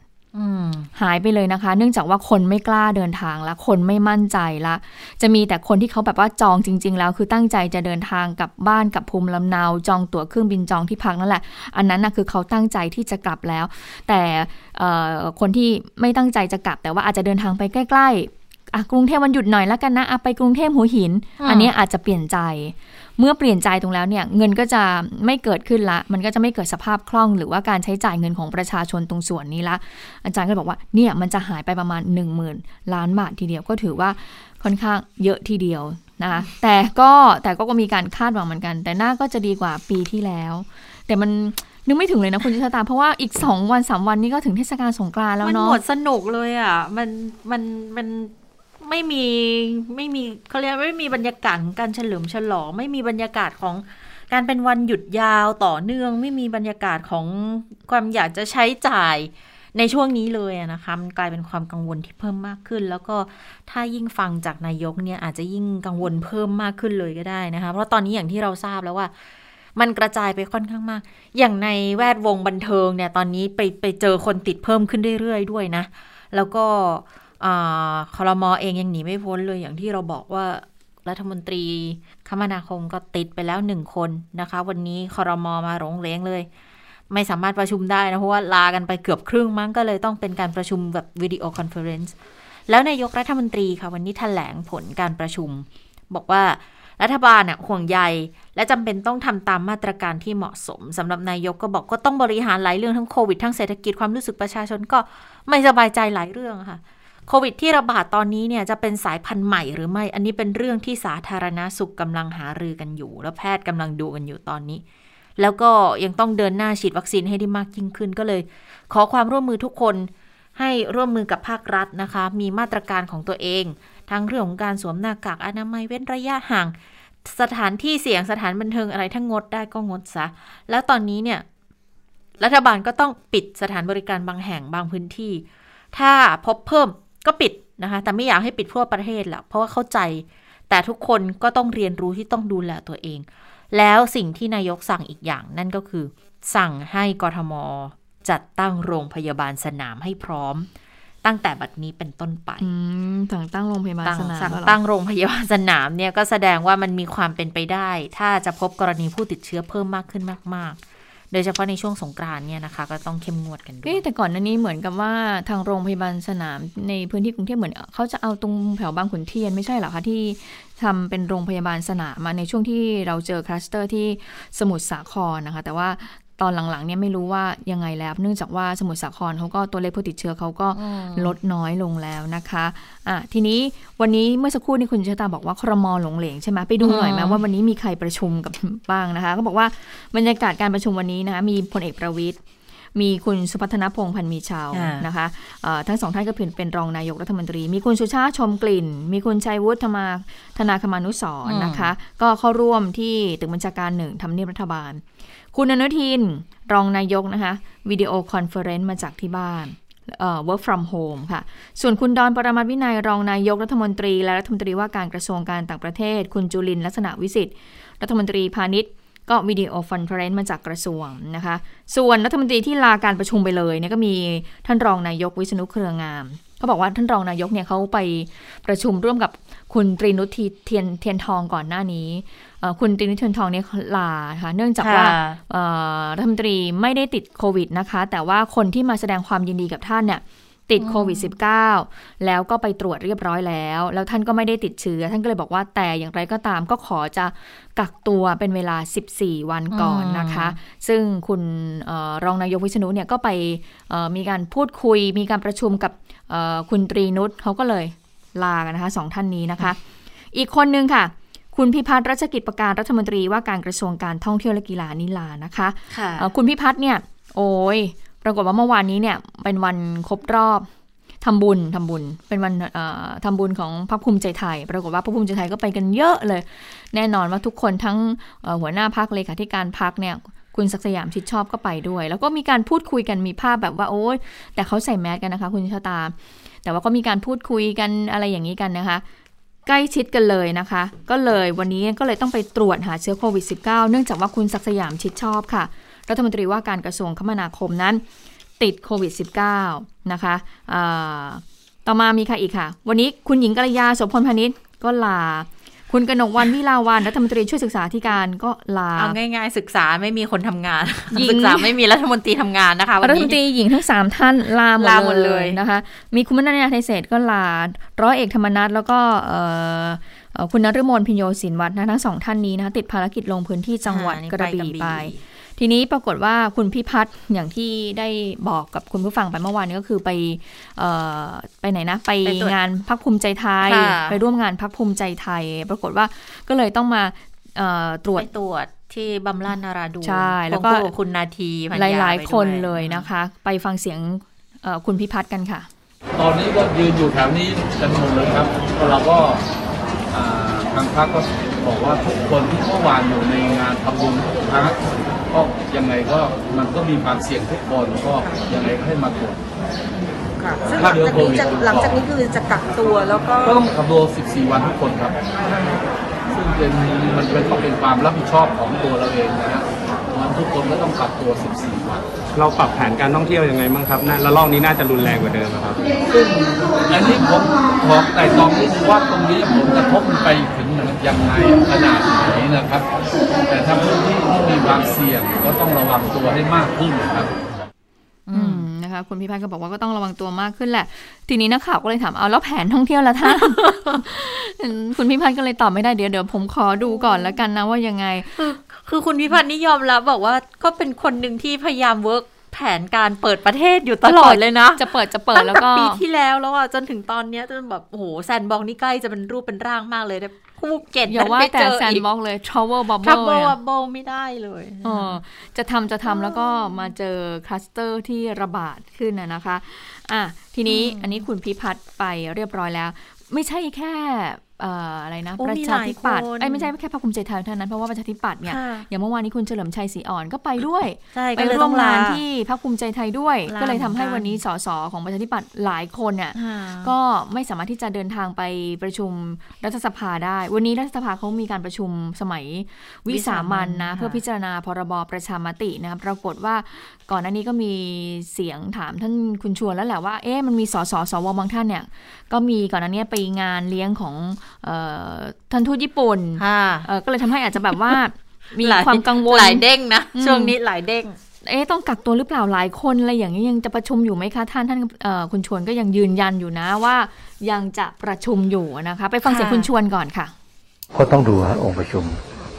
หายไปเลยนะคะ เนื่องจากว่าคนไม่กล้าเดินทางละ คนไม่มั่นใจละ จะมีแต่คนที่เขาแบบว่าจองจริง ๆ แล้ว คือตั้งใจจะเดินทางกลับบ้านกับภูมิลำเนา จองตั๋วเครื่องบินจองที่พักนั่นแหละ อันนั้นนะคือเขาตั้งใจที่จะกลับแล้ว แต่เอ่อคนที่ไม่ตั้งใจจะกลับ แต่ว่าอาจจะเดินทางไปใกล้ ๆอะกรุงเทพวันหยุดหน่อยแล้วกันนะอะไปกรุงเทพหัวหินอืมอันเนี้ยอาจจะเปลี่ยนใจเมื่อเปลี่ยนใจตรงแล้วเนี่ยเงินก็จะไม่เกิดขึ้นละ มันก็จะไม่เกิดสภาพคล่อง หรือว่าการใช้จ่ายเงินของประชาชนตรงส่วนนี้ละ อาจารย์ก็บอกว่าเนี่ยมันจะหายไปประมาณ 1 0,000 ล้านบาททีเดียวก็ถือว่าค่อนข้างเยอะทีเดียวนะคะแต่ก็แต่ก็มีการคาดหวังเหมือนกัน แต่หน่าก็จะดีกว่าปีที่แล้ว แต่มันนึกไม่ถึงเลยนะคุณจิตตาเพราะว่าอีก 2 วัน 3 วันนี้ก็ถึงเทศกาลสงกรานต์แล้วเนาะมันหมดสนุกเลยอะมันมันมัน ไม่มีไม่มีเขาเรียกไม่มีบรรยากาศของการเฉลิมฉลอง ไม่มีบรรยากาศของการเป็นวันหยุดยาวต่อเนื่อง ไม่มีบรรยากาศของความอยากจะใช้จ่ายในช่วงนี้เลยนะคะมันกลายเป็นความกังวลที่เพิ่มมากขึ้น แล้วก็ถ้ายิ่งฟังจากนายกเนี่ยอาจจะยิ่งกังวลเพิ่มมากขึ้นเลยก็ได้นะคะเพราะตอนนี้อย่างที่เราทราบแล้วว่า มันกระจายไปค่อนข้างมาก อย่างในแวดวงบันเทิงเนี่ยตอนนี้ไปไปเจอคนติดเพิ่มขึ้นเรื่อยๆด้วยนะ แล้วก็ คอรมอเองยังหนีไม่พ้นเลยอย่างที่เราบอกว่ารัฐมนตรีคมนาคมก็ติดไปแล้วหนึ่งคนนะคะ วันนี้คอรมอมาหลงเลงเลย ไม่สามารถประชุมได้นะ เพราะว่าลากันไปเกือบครึ่งมั้งก็เลยต้องเป็นการประชุมแบบ video conference แล้วนายกรัฐมนตรีค่ะ วันนี้แถลงผลการประชุม บอกว่ารัฐบาลน่ะห่วงใย และจำเป็นต้องทำตามมาตรการที่เหมาะสมสำหรับนายกก็บอกก็ต้องบริหารหลายเรื่องทั้งโควิดทั้งเศรษฐกิจความรู้สึกประชาชนก็ไม่สบายใจหลายเรื่องค่ะ โควิดที่ระบาดตอนนี้เนี่ยจะเป็นสายพันธุ์ใหม่หรือไม่ อันนี้เป็นเรื่องที่สาธารณาสุขกำลังหารือกันอยู่ แล้วแพทย์กำลังดูกันอยู่ตอนนี้ แล้วก็ยังต้องเดินหน้าฉีดวัคซีนให้ได้มากยิ่งขึ้นก็เลย ขอความร่วมมือทุกคนให้ร่วมมือกับภาครัฐนะคะ มีมาตรการของตัวเอง ทั้งเรื่องของการสวมหน้ากากอนามัยเว้นระยะห่าง สถานที่เสี่ยงสถานบันเทิงอะไรทั้งงดได้ก็งดซะ แล้วตอนนี้เนี่ยรัฐบาลก็ต้องปิดสถานบริการบางแห่งบางพื้นที่ ถ้าพบเพิ่ม ก็ปิดนะคะ แต่ไม่อยากให้ปิดทั่วประเทศหรอกเพราะว่าเข้าใจ แต่ทุกคนก็ต้องเรียนรู้ที่ต้องดูแลตัวเอง แล้วสิ่งที่นายกสั่งอีกอย่างนั่นก็คือ สั่งให้กทม จัดตั้งโรงพยาบาลสนามให้พร้อม ตั้งแต่บัดนี้เป็นต้นไปสั่งตั้งโรงพยาบาลสนามสั่งตั้งโรงพยาบาลสนามเนี่ยก็แสดงว่ามันมีความเป็นไปได้ ถ้าจะพบกรณีผู้ติดเชื้อเพิ่มมากขึ้นมาก ๆ โดยเฉพาะในช่วงสงกรานต์เนี่ยนะคะ ก็ต้องเข้มงวดกันด้วยแต่ก่อนนั้นนี้เหมือนกับว่าทางโรงพยาบาลสนามในพื้นที่กรุงเทพเหมือนเขาจะเอาตรงแถวบางขุนเทียนไม่ใช่หรอคะที่ทำเป็นโรงพยาบาลสนามมาในช่วงที่เราเจอคลัสเตอร์ที่สมุทรสาครนะคะ แต่ว่า ตอนหลังๆเนี่ยไม่รู้ว่ายังไงแล้ว เนื่องจากว่าสมุทรสาครเขาก็ตัวเลขผู้ติดเชื้อเขาก็ลดน้อยลงแล้วนะคะอะทีนี้วันนี้เมื่อสักครู่นี่คุณเชตาบอกว่าครมอหลงเหลงใช่ไหมไปดูหน่อยไหมว่าวันนี้มีใครประชุมกับบ้างนะคะ ก็บอกว่าบรรยากาศการประชุมวันนี้นะคะมีพลเอกประวิทย์มีคุณสุพัฒนพงศ์พันมีชาวนะคะทั้งสองท่านก็เป็นรองนายกรัฐมนตรี มีคุณสุชาติชมกลิ่น มีคุณชัยวุฒิธรรมาธนาคมานุสรนะคะ ก็เข้าร่วมที่ตึกบัญชาการหนึ่งทำเนียบรัฐบาล คุณอนุทิน รองนายกนะคะ video conference มาจากที่บ้าน work from home ค่ะ ส่วนคุณดอนปรมัตวินัยรองนายกรัฐมนตรี และรัฐมนตรีว่าการกระทรวงการต่างประเทศ คุณจุรินทร์ลักษณวิศิษฏ์รัฐมนตรีพาณิชย์ก็ video conference มาจากกระทรวงนะคะ ส่วนรัฐมนตรีที่ลาการประชุมไปเลยเนี่ยก็มีท่านรองนายกวิษณุเครืองาม เขาบอกว่าท่านรองนายกเนี่ยเขาไปประชุมร่วมกับคุณตรีนุชเทียนเทียนทองก่อนหน้านี้คุณตรีนุชเทียนทองเนี่ยลาค่ะเนื่องจากว่ารัฐมนตรีไม่ได้ติดโควิดนะคะ แต่ว่าคนที่มาแสดงความยินดีกับท่านเนี่ย ติดโควิด -19 แล้วก็ไปตรวจเรียบร้อยแล้ว แล้วท่านก็ไม่ได้ติดเชื้อ ท่านก็เลยบอกว่าแต่อย่างไรก็ตามก็ขอจะกักตัวเป็นเวลา 14 วันก่อนนะคะ ซึ่งคุณเออรองนายกวิษณุเนี่ยก็ไปมีการพูดคุย มีการประชุมกับคุณตรีนุชเขาก็เลยลากันนะคะสองท่านนี้นะคะ อีกคนนึงค่ะคุณพิพัฒน์รัชกิจประการรัฐมนตรีว่าการกระทรวงการท่องเที่ยวและกีฬานิลานะคะคะคุณพิพัฒน์เนี่ย โอ้ย ปรากฏว่าเมื่อวานนี้เนี่ยเป็นวันครบรอบทำบุญทำบุญ เป็นวันทำบุญของพรรคภูมิใจไทย ปรากฏว่าพรรคภูมิใจไทยก็ไปกันเยอะเลย แน่นอนว่าทุกคนทั้งหัวหน้าพักเลขาธิการพักเนี่ยคุณศักสยามชิดชอบก็ไปด้วย แล้วก็มีการพูดคุยกันมีภาพแบบว่าโอ้ยแต่เขาใส่แมสกันนะคะ คุณชะตา แต่ว่าก็มีการพูดคุยกันอะไรอย่างนี้กันนะคะ ใกล้ชิดกันเลยนะคะ ก็เลยวันนี้ก็เลยต้องไปตรวจหาเชื้อโควิด -19 เนื่องจากว่าคุณศักสยามชิดชอบค่ะ รัฐมนตรีว่าการกระทรวงคมนาคมนั้น ติดโควิด -19 นะคะต่อมามีใครอีกค่ะ วันนี้คุณหญิงกัลยาโสพลพาณิชย์ก็ลา คุณกนกวันวิลาวันรัฐมนตรีช่วยศึกษาธิการก็ลา เอาง่ายๆ ศึกษาไม่มีคนทำงานศึกษาไม่มีรัฐมนตรีทำงานนะคะรัฐมนตรีหญิงทั้งสามท่านลาหมดเลยนะคะ มีคุณมนัญญาไทยเศษก็ลา ร้อยเอกธรรมนัฐแล้วก็คุณนฤมลพิญโยศินวัฒน์นะทั้งสองท่านนี้นะคะติดภารกิจลงพื้นที่จังหวัดกระบี่ไป ทีนี้ปรากฏว่าคุณพิพัฒน์อย่างที่ได้บอกกับคุณผู้ฟังไปเมื่อวานนี้ก็คือไปไปไหนนะ ไปงานพักภูมิใจไทย ไปร่วมงานพักภูมิใจไทย ปรากฏว่าก็เลยต้องมาตรวจตรวจที่บำรานาราดูใช่แล้วก็คุณนาทีหลายหลายคนเลยนะคะ ไปฟังเสียงคุณพิพัฒน์กันค่ะ ตอนนี้ก็ยืนอยู่แถวนี้กันหมดเลยครับเราก็ทางพรรคก็บอกว่าทุกคนที่เมื่อวานอยู่ในงานทำบุญทุกพรรค ก็ยังไงก็มันก็มีความเสี่ยงทุกคนก็ยังไงก็ให้มาตรวจ ค่ะซึ่งหลังจากนี้จะหลังจากนี้คือจะกักตัวแล้วก็ก็ต้องกักตัว 14 วันทุกคนครับ ซึ่งเป็นมันเป็นต้องเป็นความรับผิดชอบของตัวเราเองนะฮะมันทุกคนก็ต้องกักตัว 14 วัน เราปรับแผนการท่องเที่ยวยังไงบ้างครับน่าระลอกนี้น่าจะรุนแรงกว่าเดิมอะครับ ซึ่งอันนี้ผมขอไต่ตองนิดนึงว่าตรงนี้ผมจะทบมันไป ถึงยังไงขนาดไหนนะครับ แต่ถ้าพื้นที่ที่มีความเสี่ยงก็ต้องระวังตัวให้มากขึ้นนะครับอืมนะคะคุณพิพัฒน์ก็บอกว่าก็ต้องระวังตัวมากขึ้นแหละ ทีนี้นักข่าวก็เลยถามเอาแล้วแผนท่องเที่ยวละท่านคุณพิพัฒน์ก็เลยตอบไม่ได้เดี๋ยวเดี๋ยวผมขอดูก่อนแล้วกันนะว่ายังไง คือคือคุณพิพัฒน์นี่ยอมรับบอกว่าก็เป็นคนหนึ่งที่พยายามเวิร์กแผนการเปิดประเทศอยู่ตลอดเลยนะ จะเปิดจะเปิดตั้งแล้วแต่ก็ปีที่แล้วแล้วอะจนถึงตอนเนี้ยจนแบบโอ้โหแซนบอกนี่ใกล้จะเป็นรูปเป็นร่างมากเลยแต่ ภูเก็ตอย่าว่าไปแต่เจอแซนอีกบ็อกเลย travel ทับ bubble เบิลเนี่ยวับเบิลไม่ได้เลยเออจะทำจะทำแล้วก็มาเจอคลัสเตอร์ที่ระบาดขึ้นนะนะคะอะทีนี้อันนี้คุณพิพัฒน์ไปเรียบร้อยแล้ว ไม่ใช่แค่เอ่ออะไรนะโอ้ประมีชาหลายธิปัตย์คนไอ้ยไม่ใช่แค่พรรคภูมิใจไทยเท่านั้นเพราะว่าประชาธิปัตย์เนี่ยค่ะอย่างเมื่อวานนี้คุณเฉลิมชัยศรีอ่อนก็ไปด้วยใช่ไปก็เลยร่ต้วอมงลางานที่พรรคภูมิใจไทยด้วยลาก็เลยทำให้เหมือนกันวันนี้สสของประชาธิปัตย์หลายคนเนี่ยอ่าก็ไม่สามารถที่จะเดินทางไปประชุมรัฐสภาได้ วันนี้รัฐสภาเขามีการประชุมสมัยวิสามันนะวิสามัญค่ะเพื่อพิจารณาพรบประชามตินะปรากฏว่าก่อนหน้านี้ก็มีเสียงถามท่านคุณชวนแล้วแหละว่าเอ๊ะมันมีสสสวบางท่านเนี่ยก็มีก่อนหน้านี้ไปงานเลี้ยงของเออท่านทูตญี่ปุ่นค่ะเออก็เลยทำให้อาจจะแบบว่ามีหลยความกังวลหลายเด้งนะอืมช่วงนี้หลายเด้งเอ๊ะต้องกักตัวหรือเปล่าหลายคนอะไรอย่างนี้ยังจะประชุมอยู่ไหมคะท่านท่านเอ่อคุณชวนก็ยังยืนยันอยู่นะว่า ยังจะประชุมอยู่นะคะ ไปฟังเสียงค่ะคุณชวนก่อนค่ะ ก็ต้องดูฮะองค์ประชุม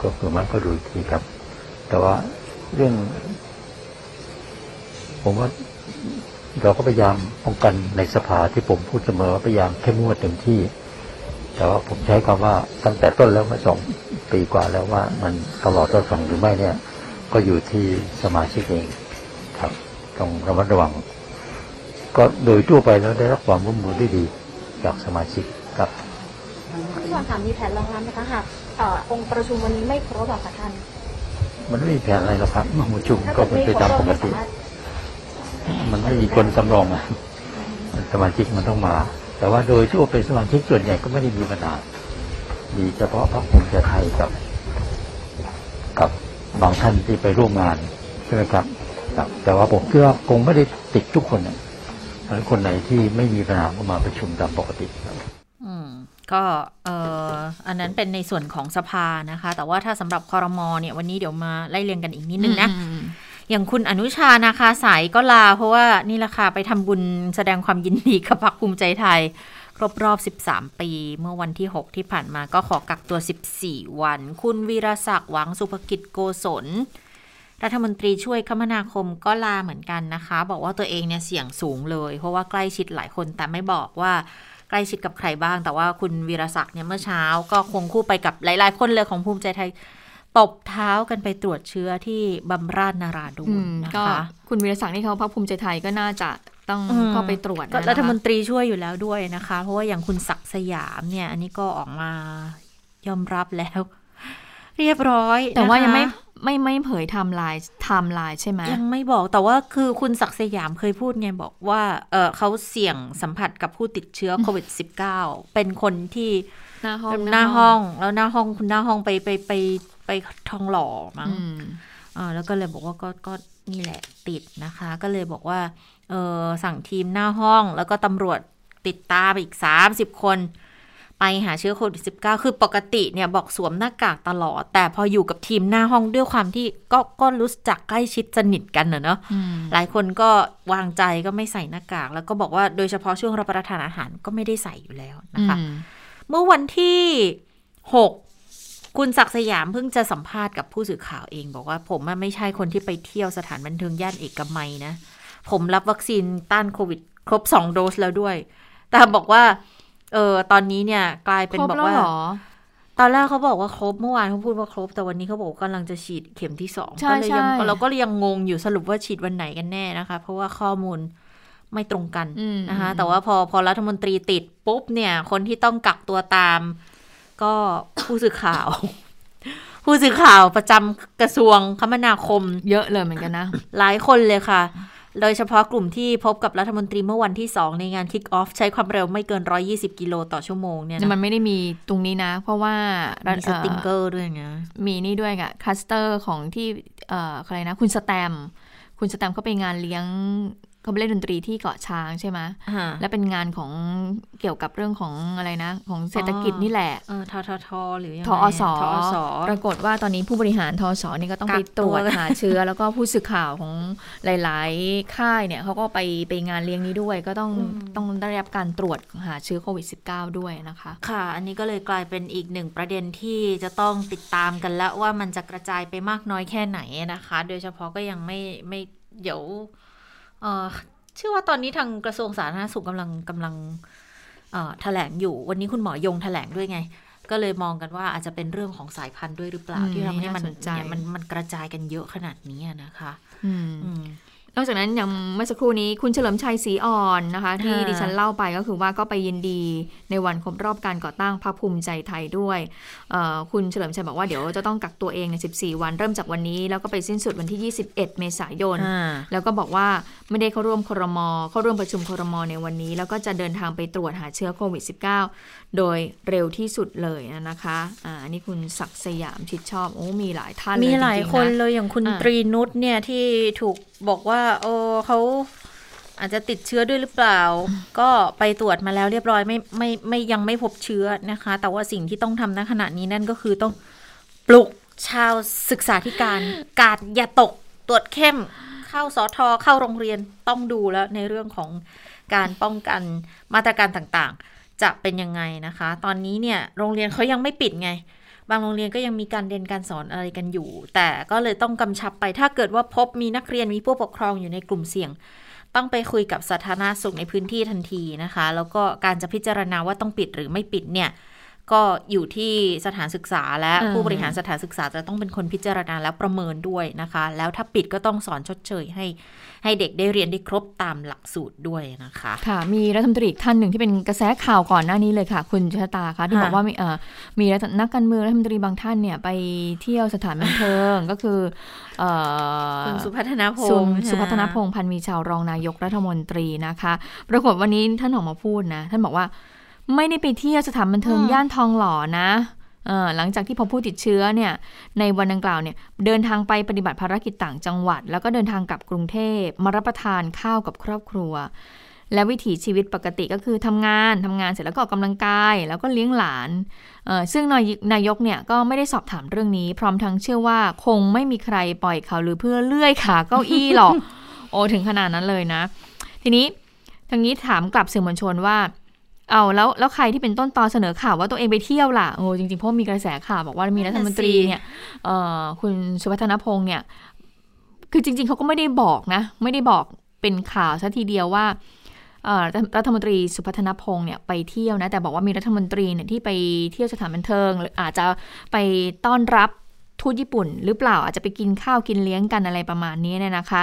ก็คือมันก็ดูอีกทีครับ แต่ว่าเรื่อง ผมว่าเราก็พยายามป้องกันในสภาที่ผมพูดเสมอว่าพยายามเข้มงวดเต็มที่ แต่ว่าผมใช้คำว่าตั้งแต่ต้นแล้วเมื่อสองปีกว่าแล้วว่ามันตลอดรอดฝั่งหรือไม่เนี่ย ก็อยู่ที่สมาชิกเองครับต้องระมัดระวัง ก็โดยทั่วไปแล้วได้รับความร่วมมือได้ดีจากสมาชิกครับพี่ชวนถามมีแผนรองรับไหมคะหากเอ่อองค์ประชุมวันนี้ไม่ครบอะค่ะท่านมันไม่มีแผนอะไรหรอกครับมาประชุมก็เป็นไปตามปกติ มันไม่มีคนสำรองอะสมาชิกมันต้องมา แต่ว่าโดยทั่วไปสมาชิกส่วนใหญ่ก็ไม่ได้มีปัญหามีเฉพาะพรรคภูมิใจไทยกับ กับบางท่านที่ไปร่วมงานใช่ไหมครับครับ แต่ว่าผมคิดว่าคงไม่ได้ติดทุกคนนะเพราะฉะนั้นคนไหนที่ไม่มีปัญหาก็มาประชุมตามปกติครับอืมก็เอ่ออันนั้นเป็นในส่วนของสภานะคะ แต่ว่าถ้าสำหรับคอรมอเนี่ยวันนี้เดี๋ยวมาไล่เรียงกันอีกนิดนึงนะ อย่างคุณอนุชานาคาสายก็ลา เพราะว่านี่แหละค่ะไปทำบุญแสดงความยินดีกับพรรคภูมิใจไทย ครบรอบ 13 ปี เมื่อวันที่ 6 ที่ผ่านมาก็ขอกักตัว 14 วัน คุณวีรศักดิ์หวังสุภกิจโกศลรัฐมนตรีช่วยคมนาคมก็ลาเหมือนกันนะคะ บอกว่าตัวเองเนี่ยเสี่ยงสูงเลย เพราะว่าใกล้ชิดหลายคนแต่ไม่บอกว่าใกล้ชิดกับใครบ้าง แต่ว่าคุณวีรศักดิ์เนี่ยเมื่อเช้าก็ควงคู่ไปกับหลาย ๆ คนเลยของภูมิใจไทย ตบเท้ากันไปตรวจเชื้อที่บำราศนาราดูอืนมนะก็คะคุณวีรศักดิ์นี่เขาพรรคภูมิใจไทยก็น่าจะต้องอืมเข้าไปตรวจก็นะคะรัฐมนตรีช่วยอยู่แล้วด้วยนะคะ เพราะว่าอย่างคุณศักดิ์สยามเนี่ย อันนี้ก็ออกมายอมรับแล้ว เรียบร้อย แต่ว่านะคะยังไม่ไม่ไม่เผยไทม์ไลน์ไทม์ไลน์ใช่ไหมยังไม่บอกแต่ว่าคือคุณศักดิ์สยามเคยพูดไงบอกว่าเออเขาเสี่ยงสัมผัสกับผู้ติดเชื้อโควิด -19 เป็นคนที่หน้าห้องหน้าห้อง แล้วหน้าห้องคุณหน้าห้องไปไปไป ไปทองหล่อมั้งอืมอ่าแล้วก็เลยบอกว่าก็ก็นี่แหละติดนะคะ ก็เลยบอกว่าเออสั่งทีมหน้าห้อง แล้วก็ตำรวจติดตามอีก30คน ไปหาเชื้อโควิด -19 คือปกติเนี่ยบอกสวมหน้ากากตลอด แต่พออยู่กับทีมหน้าห้องด้วยความที่ก็ก็รู้จักใกล้ชิดสนิทกันเนอะเนาะอืมหลายคนก็วางใจก็ไม่ใส่หน้ากาก แล้วก็บอกว่าโดยเฉพาะช่วงรับประทานอาหารก็ไม่ได้ใส่อยู่แล้วนะคะอืมเมื่อวันที่6 คุณศักดิ์สยามเพิ่งจะสัมภาษณ์กับผู้สื่อข่าวเอง บอกว่าผมอะไม่ใช่คนที่ไปเที่ยวสถานบันเทิงย่านเอกมัยนะ ผมรับวัคซีนต้านโควิด ครบ2โดสแล้วด้วย แต่บอกว่า เออตอนนี้เนี่ยกลายเป็นครบบอกแล้วว่าเหรอตอนแรกเขาบอกว่าครบเมื่อวานเขาพูดว่าครบ แต่วันนี้เขาบอกว่ากำลังจะฉีดเข็มที่สองใช่ก็เลยยังใช่เราก็ยังงงอยู่สรุปว่าฉีดวันไหนกันแน่นะคะ เพราะว่าข้อมูลไม่ตรงกันอืมนะคะ แต่ว่าพอพอรัฐมนตรีติดปุ๊บเนี่ย คนที่ต้องกักตัวตาม ก็ผู้สื่อข่าว ผู้สื่อข่าวประจำกระทรวงคมนาคมเยอะเลยเหมือนกันนะ หลายคนเลยค่ะ โดยเฉพาะกลุ่มที่พบกับรัฐมนตรีเมื่อวันที่ 2 ในงาน Kick Off ใช้ความเร็วไม่เกิน 120 กิโลต่อชั่วโมงเนี่ยแต่นะมันไม่ได้มีตรงนี้นะ เพราะว่ามีสติกเกอร์ด้วยนะมีนี่ด้วยอะคลัสเตอร์ของที่เอ่อใครนะ คุณสแตมป์คุณสแตมป์เขาไปงานเลี้ยง เขาไปเล่นดนตรีที่เกาะช้างใช่ไหมอ่าและเป็นงานของเกี่ยวกับเรื่องของอะไรนะ ของเศรษฐกิจอ๋อนี่แหละเออทททหรือยังไงทอสทอสปรากฏว่าตอนนี้ผู้บริหารทอสนี่ก็ต้องไปกักตตัรววจหาเชื้อ แล้วก็ผู้สื่อข่าวของหลาย ๆ ค่ายเนี่ยเขาก็ไปไปงานเลี้ยงนี้ด้วย ก็ต้องต้องได้รับการตรวจหาเชื้อโควิด -19 ด้วยนะคะ ค่ะ อันนี้ก็เลยกลายเป็นอีกหนึ่งประเด็นที่จะต้องติดตามกันแล้วว่ามันจะกระจายไปมากน้อยแค่ไหนนะคะ โดยเฉพาะก็ยังไม่ไม่เดี๋ยว เอ่อเชื่อว่าตอนนี้ทางกระทรวงสาธารณสุขกำลังกำลังเอ่อแถลงอยู่ วันนี้คุณหมอยงแถลงด้วยไง ก็เลยมองกันว่าอาจจะเป็นเรื่องของสายพันธุ์ด้วยหรือเปล่าอืมที่ทำให้มันน่าสนใจเนี่ยมันมันกระจายกันเยอะขนาดนี้อะนะคะอืมอืม นอกจากนั้นยังเมื่อสักครู่นี้คุณเฉลิมชัยศรีอ่อนนะคะ ที่ค่ะดิฉันเล่าไปก็คือว่าก็ไปยินดีในวันครบรอบการก่อตั้งพรรคภูมิใจไทยด้วยเอ่อคุณเฉลิมชัยบอกว่าเดี๋ยวจะต้องกักตัวเองใน 14 วันเริ่มจากวันนี้ แล้วก็ไปสิ้นสุดวันที่ 21 เมษายนอ่าแล้วก็บอกว่าไม่ได้เข้าร่วมครมเข้าร่วมประชุมครมในวันนี้ แล้วก็จะเดินทางไปตรวจหาเชื้อโควิด -19 โดยเร็วที่สุดเลยนะคะอ่าอันนี้คุณศักดิ์สยามชิดชอบโอ้มีหลายท่านเลมียหลายจริงๆคนนะเลยอย่างคุณอ่าตรีนุชเนี่ยที่ถูกบอกว่า โอ้เขาอาจจะติดเชื้อด้วยหรือเปล่า ก็ไปตรวจมาแล้วเรียบร้อยไม่ไม่ไม่ยังไม่พบเชื้อนะคะ แต่ว่าสิ่งที่ต้องทำณขณะนี้นั่นก็คือต้องปลุกชาวศึกษาธิการ กาดอย่าตกตรวจเข้ม เข้าสอทอเข้าโรงเรียนต้องดูแล้วในเรื่องของการป้องกันมาตรการต่างๆ จะเป็นยังไงนะคะ ตอนนี้เนี่ยโรงเรียนเขายังไม่ปิดไง บางโรงเรียนก็ยังมีการเรียนการสอนอะไรกันอยู่ แต่ก็เลยต้องกำชับไปถ้าเกิดว่าพบมีนักเรียนมีผู้ปกครองอยู่ในกลุ่มเสี่ยง ต้องไปคุยกับสาธารณสุขในพื้นที่ทันทีนะคะ แล้วก็การจะพิจารณาว่าต้องปิดหรือไม่ปิดเนี่ย ก็อยู่ที่สถานศึกษาและอืมผู้บริหารสถานศึกษาจะต้องเป็นคนพิจารณาและประเมินด้วยนะคะ แล้วถ้าปิดก็ต้องสอนชดเชยให้ให้เด็กได้เรียนได้ครบตามหลักสูตรด้วยนะคะ ค่ะ มีรัฐมนตรีอีกท่านหนึ่งที่เป็นกระแสข่าวก่อนหน้านี้เลยค่ะ คุณชะตาคะที่ค่ะบอกว่ามีเอ่อมีรัฐนักการเมืองรัฐมนตรีบางท่านเนี่ยไปเที่ยวสถานบันเทิงก็คือเอ่อคุณสุพัฒนาพสุงศ์สุพัฒนพงศ์พันธ์มีชาวรองนายกรัฐมนตรีนะคะ ปรากฏวันนี้ท่านออกมาพูดนะ ท่านบอกว่า ไม่ได้ไปเที่ยวสถานบันเทิงย่านทองหล่อนะเอ่อหลังจากที่พบผู้ติดเชื้อเนี่ยในวันดังกล่าวเนี่ยเดินทางไปปฏิบัติภารกิจต่างจังหวัด แล้วก็เดินทางกลับกรุงเทพมารับประทานข้าวกับครอบครัว และวิถีชีวิตปกติก็คือทำงานทำงานเสร็จแล้วก็ออกกำลังกาย แล้วก็เลี้ยงหลานเอ่อซึ่งนายนายกเนี่ยก็ไม่ได้สอบถามเรื่องนี้ พร้อมทั้งเชื่อว่าคงไม่มีใครปล่อยข่าวหรือเพื่อเลื่อยขาเก้าอี้หรอก โอ้ถึงขนาดนั้นเลยนะ ทีนี้ทางนี้ถามกลับสื่อมวลชนว่า เอาแล้วแล้วใครที่เป็นต้นตอเสนอข่าวว่าตัวเองไปเที่ยวล่ะโอ้จริงๆเพราะมีกระแสข่าวบอกว่ามีรัฐมนตรีเนี่ยเอ่อคุณสุพัฒนพงศ์เนี่ย คือจริง ๆเขาก็ไม่ได้บอกนะ ไม่ได้บอกเป็นข่าวซะทีเดียวว่าเอ่อรัฐรัฐมนตรีสุพัฒนพงศ์เนี่ยไปเที่ยวนะ แต่บอกว่ามีรัฐมนตรีเนี่ยที่ไปเที่ยวสถานบันเทิง หรืออาจจะไปต้อนรับทูตญี่ปุ่น หรือเปล่าอาจจะไปกินข้าวกินเลี้ยงกันอะไรประมาณนี้เนี่ยนะคะ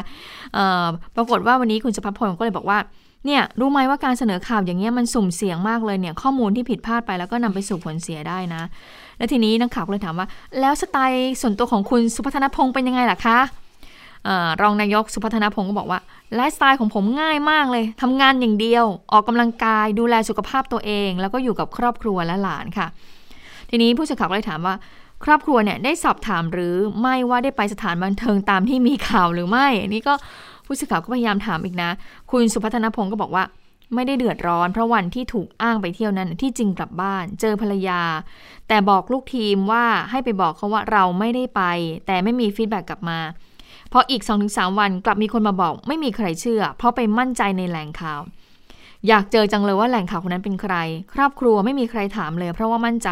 เอ่อปรากฏว่าวันนี้คุณสุพัฒนพงศ์ก็เลยบอกว่า เนี่ยรู้ไหมว่าการเสนอข่าวอย่างเงี้ยมันสุ่มเสี่ยงมากเลยเนี่ยข้อมูลที่ผิดพลาดไปแล้วก็นำไปสู่ผลเสียได้นะ แล้วทีนี้นักข่าวก็เลยถามว่า แล้วสไตล์ส่วนตัวของคุณสุพัฒนพงศ์เป็นยังไงล่ะคะอรองนายกสุพัฒนพงศ์ก็บอกว่าไลฟ์สไตล์ของผมง่ายมากเลยทำงานอย่างเดียว ออกกำลังกายดูแลสุขภาพตัวเอง แล้วก็อยู่กับครอบครัวและหลานค่ะ ทีนี้ผู้สื่อข่าวก็เลยถามว่า ครอบครัวเนี่ยได้สอบถามหรือไม่ว่าได้ไปสถานบันเทิงตามที่มีข่าวหรือไม่อันนี้ก็ ผู้สื่อข่าวก็พยายามถามอีกนะ คุณสุพัฒนพงศ์ก็บอกว่าไม่ได้เดือดร้อน เพราะวันที่ถูกอ้างไปเที่ยวนั้นที่จริงกลับบ้าน เจอภรรยา แต่บอกลูกทีมว่าให้ไปบอกเขาว่าเราไม่ได้ไป แต่ไม่มีฟีดแบ็กกลับมาพออีก 2-3 วันกลับมีคนมาบอก ไม่มีใครเชื่อ เพราะไปมั่นใจในแหล่งข่าว อยากเจอจังเลยว่าแหล่งข่าวคนนั้นเป็นใคร ครอบครัวไม่มีใครถามเลย เพราะว่ามั่นใจ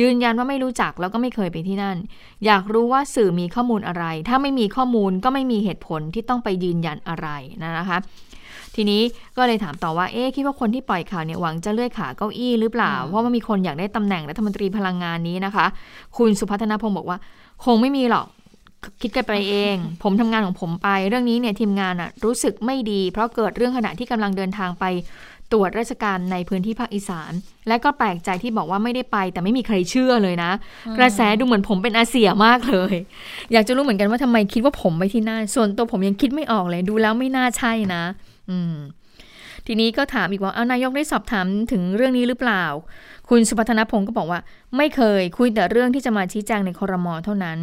ยืนยันว่าไม่รู้จักแล้วก็ไม่เคยไปที่นั่น อยากรู้ว่าสื่อมีข้อมูลอะไร ถ้าไม่มีข้อมูลก็ไม่มีเหตุผลที่ต้องไปยืนยันอะไรนะคะทีนี้ก็เลยถามต่อว่า เอ๊ะคิดว่าคนที่ปล่อยข่าวเนี่ยหวังจะเลื่อยขาเก้าอี้หรือเปล่า เพราะว่ามีคนอยากได้ตำแหน่งรัฐมนตรีพลังงานนี้นะคะ คุณสุพัฒนพงศ์บอกว่า คงไม่มีหรอก คิดกันไปเอง ผมทำงานของผมไป เรื่องนี้เนี่ยทีมงานอะรู้สึกไม่ดี เพราะเกิดเรื่องขณะที่กำลังเดินทางไปตรวจราชการในพื้นที่ภาคอีสาน และก็แปลกใจที่บอกว่าไม่ได้ไป แต่ไม่มีใครเชื่อเลยนะ กระแสดูเหมือนผมเป็นอาเซียมากเลย อยากจะรู้เหมือนกันว่าทำไมคิดว่าผมไปที่นั่นส่วนตัวผมยังคิดไม่ออกเลย ดูแล้วไม่น่าใช่นะ อืมทีนี้ก็ถามอีกว่าเอานายกได้สอบถามถึงเรื่องนี้หรือเปล่า คุณสุพัฒนพงศ์ก็บอกว่า ไม่เคยคุยแต่เรื่องที่จะมาชี้แจงในคอรมอเท่านั้น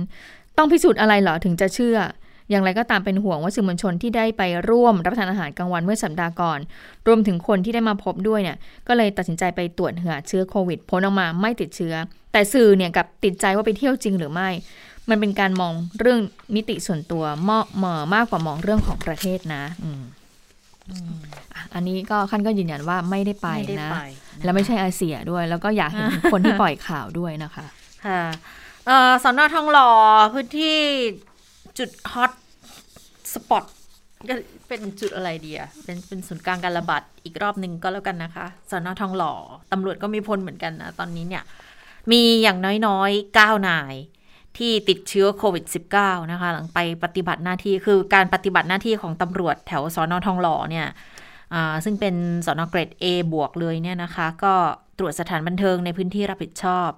ต้องพิสูจน์อะไรเหรอถึงจะเชื่อ อย่างไรก็ตามเป็นห่วงว่าสื่อมวลชนที่ได้ไปร่วมรับประทานอาหารกลางวันเมื่อสัปดาห์ก่อน รวมถึงคนที่ได้มาพบด้วยเนี่ย ก็เลยตัดสินใจไปตรวจหาเชื้อโควิดผลออกมาไม่ติดเชื้อ แต่สื่อเนี่ยกับติดใจว่าไปเที่ยวจริงหรือไม่ มันเป็นการมองเรื่องมิติส่วนตัวมากเหมอมากกว่ามองเรื่องของประเทศนะ อืมอะอันนี้ก็ขั้นก็ยืนยันว่าไม่ได้ไปไม่ได้นะไปแล้วไม่ใช่อาเซียด้วย แล้วก็อยากเห็นคนที่ปล่อยข่าวด้วยนะคะ ค่ะเอ่อ สอนอทองหล่อพื้นที่จุดฮอตสปอตก็เป็นจุดอะไรดีอะเป็นเป็นศูนย์กลางการระบาดอีกรอบหนึ่งก็แล้วกันนะคะสอนอทองหล่อตำรวจก็มีพลเหมือนกันนะ ตอนนี้เนี่ย มีอย่างน้อยๆ 9 นายที่ติดเชื้อโควิด -19 นะคะ หลังไปปฏิบัติหน้าที่คือการปฏิบัติหน้าที่ของตำรวจแถวสอนอทองหล่อเนี่ยอ่าซึ่งเป็นสอนอเกรด A บวกเลยเนี่ยนะคะ ก็ตรวจสถานบันเทิงในพื้นที่รับผิดชอบ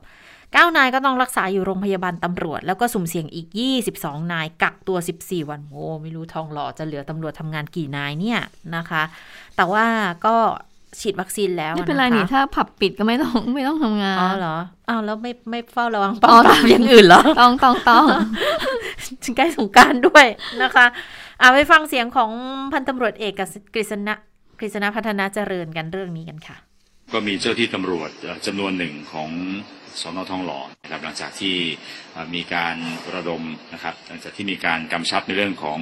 9 นายก็ต้องรักษาอยู่โรงพยาบาลตำรวจ แล้วก็สุ่มเสี่ยงอีก 22 นาย กักตัว 14 วันโอ้ไม่รู้ทองหล่อจะเหลือตำรวจทำงานกี่นายเนี่ยนะคะ แต่ว่าก็ฉีดวัคซีนแล้วไม่เป็นไรนี่ะคะถ้าผับปิดก็ไม่ต้องไม่ต้องทำงานอ๋อเหรออ้าวแล้วไม่ไม่เฝ้าระวังป้องปรามอย่างอื่นเหรอต้องต้องต้องถึงใกล้สงกรารด้วยนะคะเอาไปฟังเสียงของพันตำรวจเอกกฤษณะกฤษณะพัฒนาเจริญกันเรื่องนี้กันค่ะ ก็มีเจ้าที่ตำรวจเอ่อจำนวนหนึ่งของ สอนอทองหล่อนะครับหลังจากที่มีการระดมนะครับหลังจากที่มีการกำชับในเรื่องของ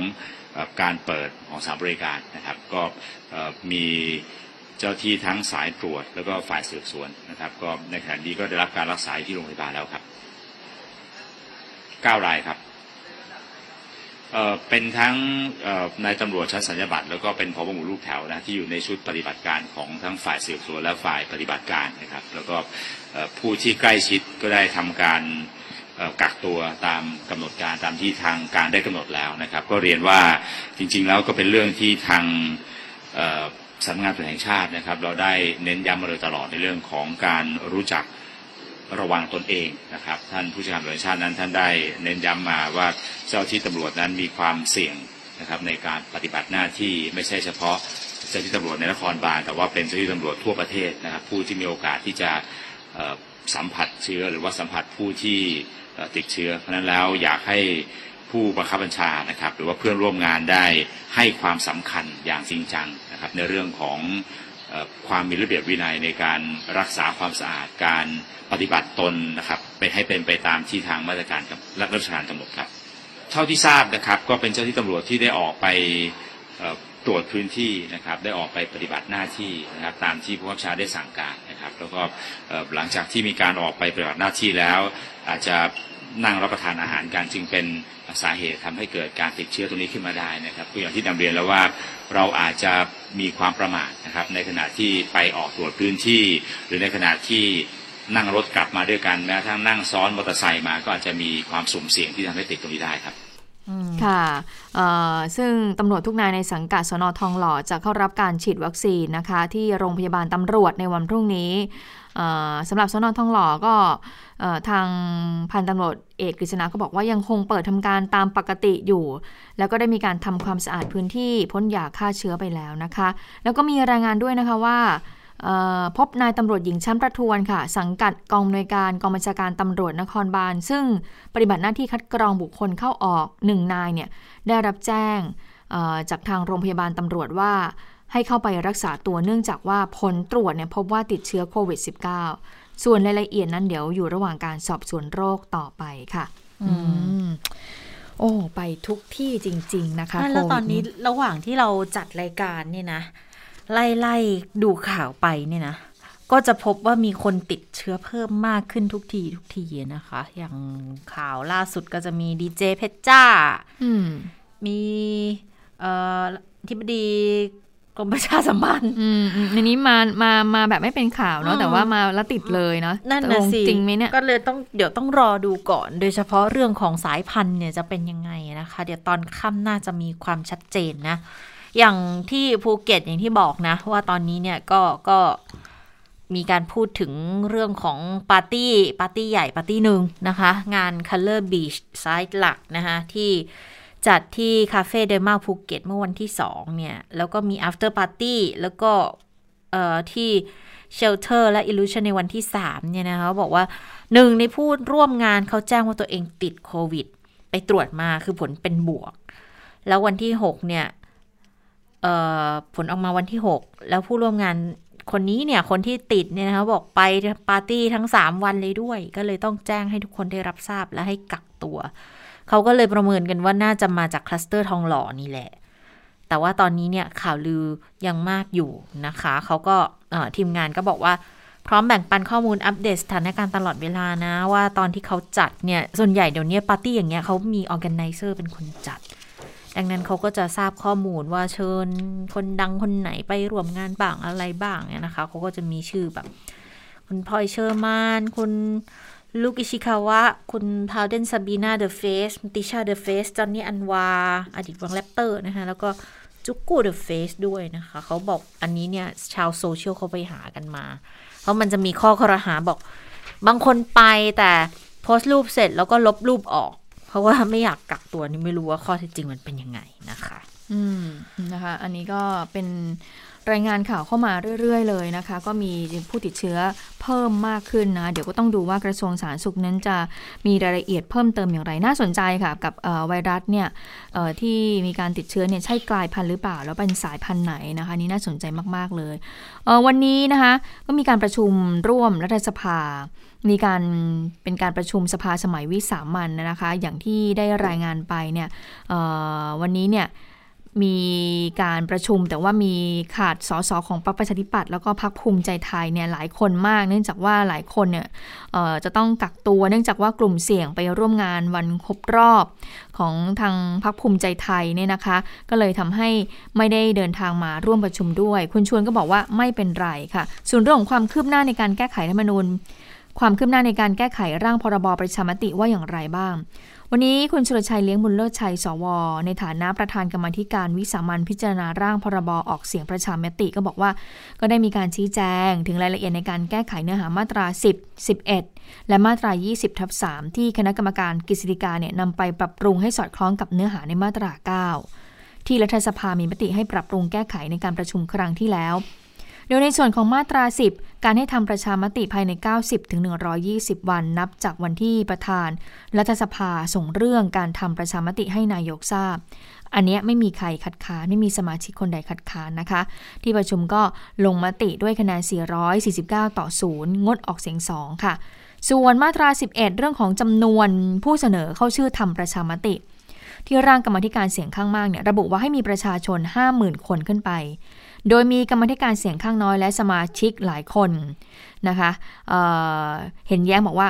อการเปิดของสาบริการนะครับ ก็มีเจ้าที่ทั้งสายตรวจแล้วก็ฝ่ายสืบสวนนะครับ ก็ในขณะนี้ก็ได้รับการรักษาที่โรงพยาบาลแล้วครับเก้ารายครับ เป็นทั้งนายตำรวจชั้นสัญญาบัตรแล้วก็เป็นพบหมู่ลูกแถวนะที่อยู่ในชุดปฏิบัติการของทั้งฝ่ายสืบสวนและฝ่ายปฏิบัติการนะครับ แล้วก็ผู้ที่ใกล้ชิดก็ได้ทำการกักตัวตามกำหนดการตามที่ทางการได้กำหนดแล้วนะครับ ก็เรียนว่าจริง ๆ แล้วก็เป็นเรื่องที่ทางสำนักงานตำรวจแห่งชาตินะครับ เราได้เน้นย้ำมาโดยตลอดในเรื่องของการรู้จัก ระวังตนเองนะครับ ท่านผู้จัดการตำรวจแห่งชาตินั้นท่านได้เน้นย้ำมาว่าเจ้าที่ตำรวจนั้นมีความเสี่ยงนะครับในการปฏิบัติหน้าที่ไม่ใช่เฉพาะเจ้าที่ตำรวจในนครบาลแต่ว่าเป็นเจ้าที่ตำรวจทั่วประเทศนะครับ ผู้ที่มีโอกาสที่จะสัมผัสเชื้อหรือว่าสัมผัสผู้ที่ติดเชื้อ เพราะนั้นแล้วอยากให้ผู้บังคับบัญชานะครับ หรือว่าเพื่อนร่วมงานได้ให้ความสำคัญอย่างจริงจังนะครับ ในเรื่องของ ความมีระเบียบวินัยในการรักษาความสะอาดการปฏิบัติตนนะครับไปให้เป็นไปตามที่ทางมาตรการรัฐราชการกำหนดครับ เท่าที่ทราบนะครับก็เป็นเจ้าที่ตำรวจที่ได้ออกไปตรวจพื้นที่นะครับได้ออกไปปฏิบัติหน้าที่นะครับตามที่ผู้บังคับชาได้สั่งการนะครับ แล้วก็หลังจากที่มีการออกไปปฏิบัติหน้าที่แล้ว อาจจะนั่งรับประทานอาหารกันจึงเป็นสาเหตุทำให้เกิดการติดเชื้อตรงนี้ขึ้นมาได้นะครับก็อย่างที่นำเรียนแล้วว่า เราอาจจะมีความประมาทนะครับ ในขณะที่ไปออกตรวจพื้นที่ หรือในขณะที่นั่งรถกลับมาด้วยกันแม้กระทั่งนั่งซ้อนมอเตอร์ไซค์มาก็อาจจะมีความสุ่มเสี่ยงที่ทำให้ติดตรงนี้ได้ครับค่ะซึ่งตำรวจทุกนายในสังกัดสนทองหล่อจะเข้ารับการฉีดวัคซีนนะคะ ที่โรงพยาบาลตำรวจในวันพรุ่งนี้ สำหรับสนทองหล่อก็ทางพันตำรวจเอกกฤษณาก็บอกว่ายังคงเปิดทำการตามปกติอยู่ แล้วก็ได้มีการทำความสะอาดพื้นที่พ่นยาฆ่าเชื้อไปแล้วนะคะ แล้วก็มีรายงานด้วยนะคะว่าพบนายตำรวจหญิงชั้นประทวนค่ะ สังกัดกองอำนวยการกองบัญชาการตำรวจนครบาล ซึ่งปฏิบัติหน้าที่คัดกรองบุคคลเข้าออกหนึ่งนายเนี่ยได้รับแจ้งจากทางโรงพยาบาลตำรวจว่า ให้เข้าไปรักษาตัวเนื่องจากว่าผลตรวจเนี่ยพบว่าติดเชื้อโควิด -19 ส่วนรายละเอียดนั้นเดี๋ยวอยู่ระหว่างการสอบสวนโรคต่อไปค่ะอืมโอ้ ไปทุกที่จริง ๆ นะคะไม่แล้วโควิดตอนนี้ระหว่างที่เราจัดรายการเนี่ยนะ ไล่ไล่ดูข่าวไปเนี่ยนะก็จะพบว่ามีคนติดเชื้อเพิ่มมากขึ้นทุกทีทุกทีนะคะ อย่างข่าวล่าสุดก็จะมีดีเจเพชรจ้าอืมมีเอ่อที่บดี กรมประชาสัมพันธ์อืมอืมอันนี้มามามาแบบไม่เป็นข่าวเนาะอืมแต่ว่ามาแล้วติดเลยเนาะนั่นตกนะลงสิจริงไหมเนี่ยก็เลยต้องเดี๋ยวต้องรอดูก่อน โดยเฉพาะเรื่องของสายพันธุ์เนี่ยจะเป็นยังไงนะคะ เดี๋ยวตอนค่ำน่าจะมีความชัดเจนนะ อย่างที่ภูเก็ตอย่างที่บอกนะ ว่าตอนนี้เนี่ยก็ก็มีการพูดถึงเรื่องของปาร์ตี้ปาร์ตี้ใหญ่ปาร์ตี้หนึ่งนะคะ งาน Color Beach ไซต์หลักนะคะที่ จัดที่ Café del Mar ภูเก็ตเมื่อวันที่2เนี่ย แล้วก็มี after party แล้วก็เอ่อที่ Shelter และ Illusion ในวันที่ 3 เนี่ยนะคะบอกว่าหนึ่งในผู้ร่วมงานเขาแจ้งว่าตัวเองติดโควิด ไปตรวจมาคือผลเป็นบวก แล้ววันที่ 6 เนี่ยผลออกมาวันที่ 6 แล้วผู้ร่วมงานคนนี้เนี่ย คนที่ติดเนี่ยนะคะบอกไปปาร์ตี้ทั้ง 3 วันเลยด้วย ก็เลยต้องแจ้งให้ทุกคนได้รับทราบและให้กักตัว เขาก็เลยประเมินกันว่าน่าจะมาจากคลัสเตอร์ทองหล่อนี่แหละ แต่ว่าตอนนี้เนี่ยข่าวลือยังมากอยู่นะคะ เขาก็ทีมงานก็บอกว่าพร้อมแบ่งปันข้อมูลอัปเดตสถานการณ์ตลอดเวลานะ ว่าตอนที่เขาจัดเนี่ย ส่วนใหญ่เดี๋ยวนี้ปาร์ตี้อย่างเงี้ยเขามี organizer เป็นคนจัด ดังนั้นเขาก็จะทราบข้อมูลว่าเชิญคนดังคนไหนไปร่วมงานบ้างอะไรบ้างเนี่ยนะคะเขาก็จะมีชื่อแบบ คุณพลอยเฌอมาลย์ คุณ ลูกอิชิคาวะ คุณพาวเดนซาบีนา The Face ติชา The Face จอนนี่อันวา อดีตวง Raptor นะคะ แล้วก็จุ๊กกู The Face ด้วยนะคะ เขาบอกอันนี้เนี่ย ชาวโซเชียลเขาไปหากันมา เพราะมันจะมีข้อครหาบอก บางคนไปแต่โพสต์รูปเสร็จแล้วก็ลบรูปออก เพราะว่าไม่อยากกักตัวนี่ไม่รู้ว่าข้อเท็จจริงมันเป็นยังไงนะคะ อืมนะคะ อันนี้ก็เป็น รายงานข่าวเข้ามาเรื่อย ๆ เลยนะคะ ก็มีผู้ติดเชื้อเพิ่มมากขึ้นนะ เดี๋ยวก็ต้องดูว่ากระทรวงสาธารณสุขนั้นจะมีรายละเอียดเพิ่มเติมอย่างไรน่าสนใจค่ะ กับไวรัสเนี่ยที่มีการติดเชื้อเนี่ยใช่กลายพันธุ์หรือเปล่า แล้วเป็นสายพันธุ์ไหนนะคะนี่น่าสนใจมากๆเลยวันนี้นะคะก็มีการประชุมร่วมรัฐสภามีการเป็นการประชุมสภาสมัยวิสามันนะคะ อย่างที่ได้รายงานไปเนี่ยวันนี้เนี่ย มีการประชุมแต่ว่ามีขาดสสของพรรคประชาธิปัตย์แล้วก็พรรคภูมิใจไทยเนี่ยหลายคนมาก เนื่องจากว่าหลายคนเนี่ยจะต้องกักตัว เนื่องจากว่ากลุ่มเสี่ยงไปร่วมงานวันครบรอบของทางพรรคภูมิใจไทยเนี่ยนะคะ ก็เลยทำให้ไม่ได้เดินทางมาร่วมประชุมด้วย คุณชวนก็บอกว่าไม่เป็นไรค่ะ ส่วนเรื่องของความคืบหน้าในการแก้ไขรัฐมนูญความคืบหน้าในการแก้ไขร่างพรบประชามติว่าอย่างไรบ้าง วันนี้คุณชุรชัยเลี้ยงบุญเลิศชัย สว ในฐานะประธานกรรมธิการวิสามันพิจารณาร่างพรบออกเสียงประชามติก็บอกว่า ก็ได้มีการชี้แจงถึงรายละเอียดในการแก้ไขเนื้อหามาตรา 10 11 และมาตรา 20ทับ3ที่คณะกรรมการกฤษฎีกาเนี่ยนำไปปรับปรุงให้สอดคล้องกับเนื้อหาในมาตรา 9 ที่รัฐสภามีมติให้ปรับปรุงแก้ไขในการประชุมครั้งที่แล้ว โดยในส่วนของมาตรา 10 การให้ทำประชามติภายใน 90ถึง120 วันนับจากวันที่ประธาน รัฐสภาส่งเรื่องการทำประชามติให้นายกทราบ อันนี้ไม่มีใครคัดค้านไม่มีสมาชิกคนใดคัดค้านนะคะ ที่ประชุมก็ลงมติด้วยคะแนน 449 ต่อ 0 งดออกเสียง 2 ค่ะ ส่วนมาตรา 11 เรื่องของจำนวนผู้เสนอเข้าชื่อทำประชามติที่ร่างกรรมธิการเสียงข้างมากเนี่ยระบุว่าให้มีประชาชน 50,000 คนขึ้นไป โดยมีกรรมธิการเสียงข้างน้อยและสมาชิกหลายคนนะคะเเห็นแย้งบอกว่า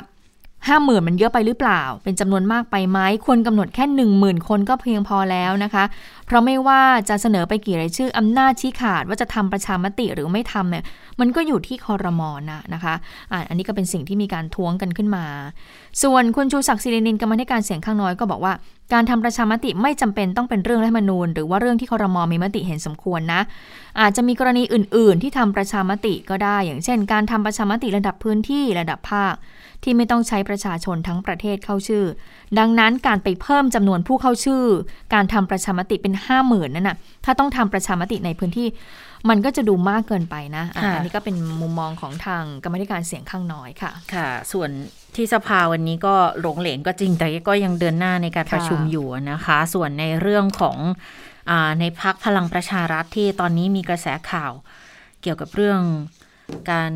ห้าหมื่นมันเยอะไปหรือเปล่า เป็นจำนวนมากไปไหมควรกำหนดแค่หนึ่งหมื่นคนก็เพียงพอแล้วนะคะ เพราะไม่ว่าจะเสนอไปกี่รายชื่ออำนาจชี้ขาดว่าจะทำประชามติหรือไม่ทำเนี่ยมันก็อยู่ที่คอรมอนะนะคะอะอันนี้ก็เป็นสิ่งที่มีการท้วงกันขึ้นมา ส่วนคุณชูศักดิ์ศิรินินกรรมธิการเสียงข้างน้อยก็บอกว่า การทำประชามติไม่จำเป็นต้องเป็นเรื่องรัฐมนูญ หรือว่าเรื่องที่คอรมอมีมติเห็นสมควรนะ อาจจะมีกรณีอื่น ๆ ที่ทำประชามติก็ได้ อย่างเช่น การทำประชามติระดับพื้นที่ระดับภาค ที่ไม่ต้องใช้ประชาชนทั้งประเทศเข้าชื่อ ดังนั้นการไปเพิ่มจำนวนผู้เข้าชื่อ การทำประชามติเป็นห้าหมื่นนั่นนะถ้าต้องทำประชามติในพื้นที่ มันก็จะดูมากเกินไปนะอันนี้ก็เป็นมุมมองของทางกรรมธิการเสียงข้างน้อยค่ะ ค่ะ ส่วนที่สภาวันนี้ก็หลงเหลงก็จริงแต่ก็ยังเดินหน้าในการประชุมอยู่นะคะ ส่วนในเรื่องของอในพักพลังประชารัฐที่ตอนนี้มีกระแสข่าว เกี่ยวกับเรื่อง การ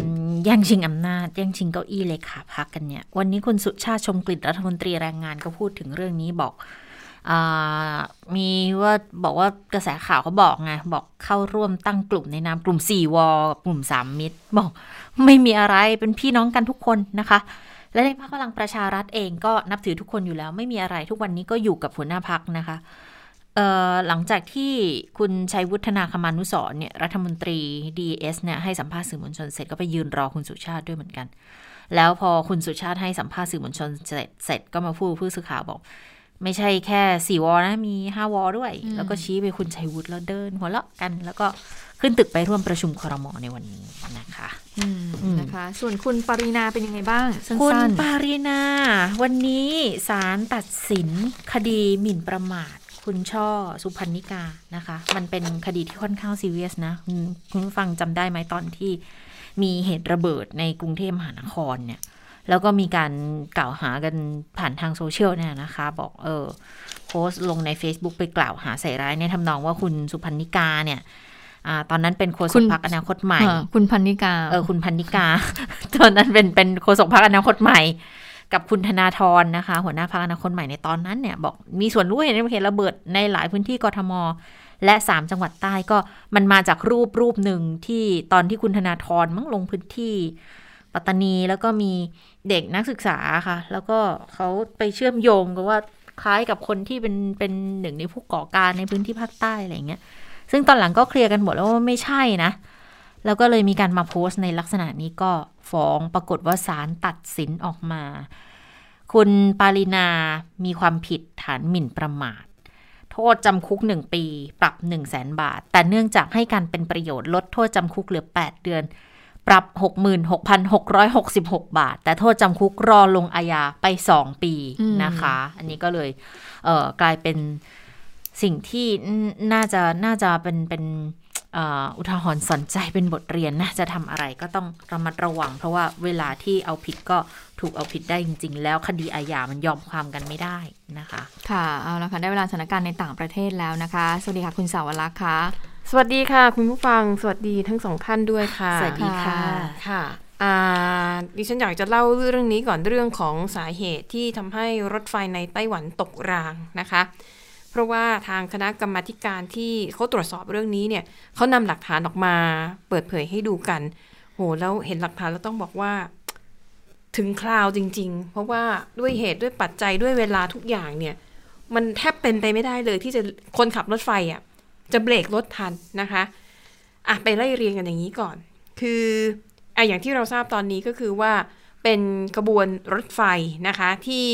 แย่งชิงอำนาจ แย่งชิงเก้าอี้เลขาพักกันเนี่ย วันนี้คุณสุชาติชมกลิ่นรัฐมนตรีแรงงานก็พูดถึงเรื่องนี้บอกอมีว่าบอกว่ากระแสข่าวเขาบอกไง บอกเข้าร่วมตั้งกลุ่มในนามกลุ่ม4วกลุ่ม3มิตร บอกไม่มีอะไรเป็นพี่น้องกันทุกคนนะคะ และในพรรคพลังประชารัฐเองก็นับถือทุกคนอยู่แล้ว ไม่มีอะไรทุกวันนี้ก็อยู่กับหัวหน้าพักนะคะ หลังจากที่คุณชัยวุฒนาคมานุสรเนี่ยรัฐมนตรี DS เนี่ยให้สัมภาษณ์สื่อมวลชนเสร็จก็ไปยืนรอคุณสุชาติด้วยเหมือนกัน แล้วพอคุณสุชาติให้สัมภาษณ์สื่อมวลชนเสร็จเสร็จก็มาพูดผู้สื่อข่าวบอก ไม่ใช่แค่สี่วอนะมีห้าวอด้วยอืมแล้วก็ชี้ไปคุณชัยวุฒิแล้วเดินหัวเราะกัน แล้วก็ขึ้นตึกไปร่วมประชุมครมในวันนี้นะคะอืมอืมนะคะ ส่วนคุณปรินาเป็นยังไงบ้างสัคุณ้นปารีนา วันนี้ศาลตัดสินคดีหมิ่นประมาท คุณช่อพรรณิการ์นะคะ มันเป็นคดีที่ค่อนข้างซีเรียสนะ คุณคุณผู้ฟังจำได้ไหมตอนที่มีเหตุระเบิดในกรุงเทพมหานครเนี่ย แล้วก็มีการกล่าวหากันผ่านทางโซเชียลเนี่ยนะคะ บอกเออโพสต์ลงใน Facebook ไปกล่าวหาใส่ร้ายในทำนองว่าคุณพรรณิการ์เนี่ยอาตอนนั้นเป็นโฆษคุกณพรรคอนาคตใหม่เออคุณพรรณิการ์ เออ คุณพรรณิการ์ ตอนนั้นเป็นเป็นโฆษกพรรคอนาคตใหม่ กับคุณธนาธรนะคะ หัวหน้าพรรคอนาคตใหม่ในตอนนั้นเนี่ย บอกมีส่วนรู้เห็นในเหตุระเบิดในหลายพื้นที่กทม และสามจังหวัดใต้ก็มันมาจากรูปรูปหนึ่งที่ตอนที่คุณธนาธรมั่งลงพื้นที่ปัตตานีแล้วก็มีเด็กนักศึกษาค่ะ แล้วก็เขาไปเชื่อมโยงกับว่าคล้ายกับคนที่เป็นเป็นหนึ่งในผู้ก่อการในพื้นที่ภาคใต้อะไรอย่างเงี้ย ซึ่งตอนหลังก็เคลียร์กันหมดแล้วว่าไม่ใช่นะ แล้วก็เลยมีการมาโพสต์ในลักษณะนี้ก็ฟ้องปรากฏว่าศาลตัดสินออกมา คุณปารินามีความผิดฐานหมิ่นประมาท โทษจำคุก 1 ปี ปรับ 1 0 0 0 0แสนบาท แต่เนื่องจากให้การเป็นประโยชน์ลดโทษจำคุกเหลือ 8 เดือน ปรับ 66,666 บาท แต่โทษจำคุกรอลงอาญาไป 2 ปีอืมนะคะ อันนี้ก็เลยเอ่อกลายเป็นสิ่งที่น่าจะน่าจะเป็นเป็นเอ่ ออุทาหรณ์สอนใจเป็นบทเรียนนะ จะทำอะไรก็ต้องระมัดระวัง เพราะว่าเวลาที่เอาผิดก็ถูกเอาผิดได้จริง ๆ แล้วคดีอาญามันยอมความกันไม่ได้นะคะ ค่ะ เอาละค่ะได้เวลาสถานการณ์ในต่างประเทศแล้วนะคะ สวัสดีค่ะคุณสาวรักษ์ค่ะ สวัสดีค่ะ คุณผู้ฟัง สวัสดีทั้งสองท่านด้วยค่ะ สวัสดีค่ะ ค่ะอ่าดิฉันอยากจะเล่าเรื่องนี้ก่อนเรื่องของสาเหตุที่ทำให้รถไฟในไต้หวันตกรางนะคะเพ ราะว่าทางคณะกรรมการที่เขาตรวจสอบเรื่องนี้เนี่ยเขานำหลักฐานออกมาเปิดเผยให้ดูกัน โหแล้วเห็นหลักฐานแล้วต้องบอกว่า ถึงคราวจริง ๆ เพราะว่าด้วยเหตุด้วยปัจจัยด้วยเวลาทุกอย่างเนี่ย มันแทบเป็นไปไม่ได้เลยที่จะคนขับรถไฟอะจะเบรกรถทันนะคะอะไปไล่เรียงกันอย่างนี้ก่อน คืออะอย่างที่เราทราบตอนนี้ก็คือว่าเป็นกระบวนรถไฟนะคะที่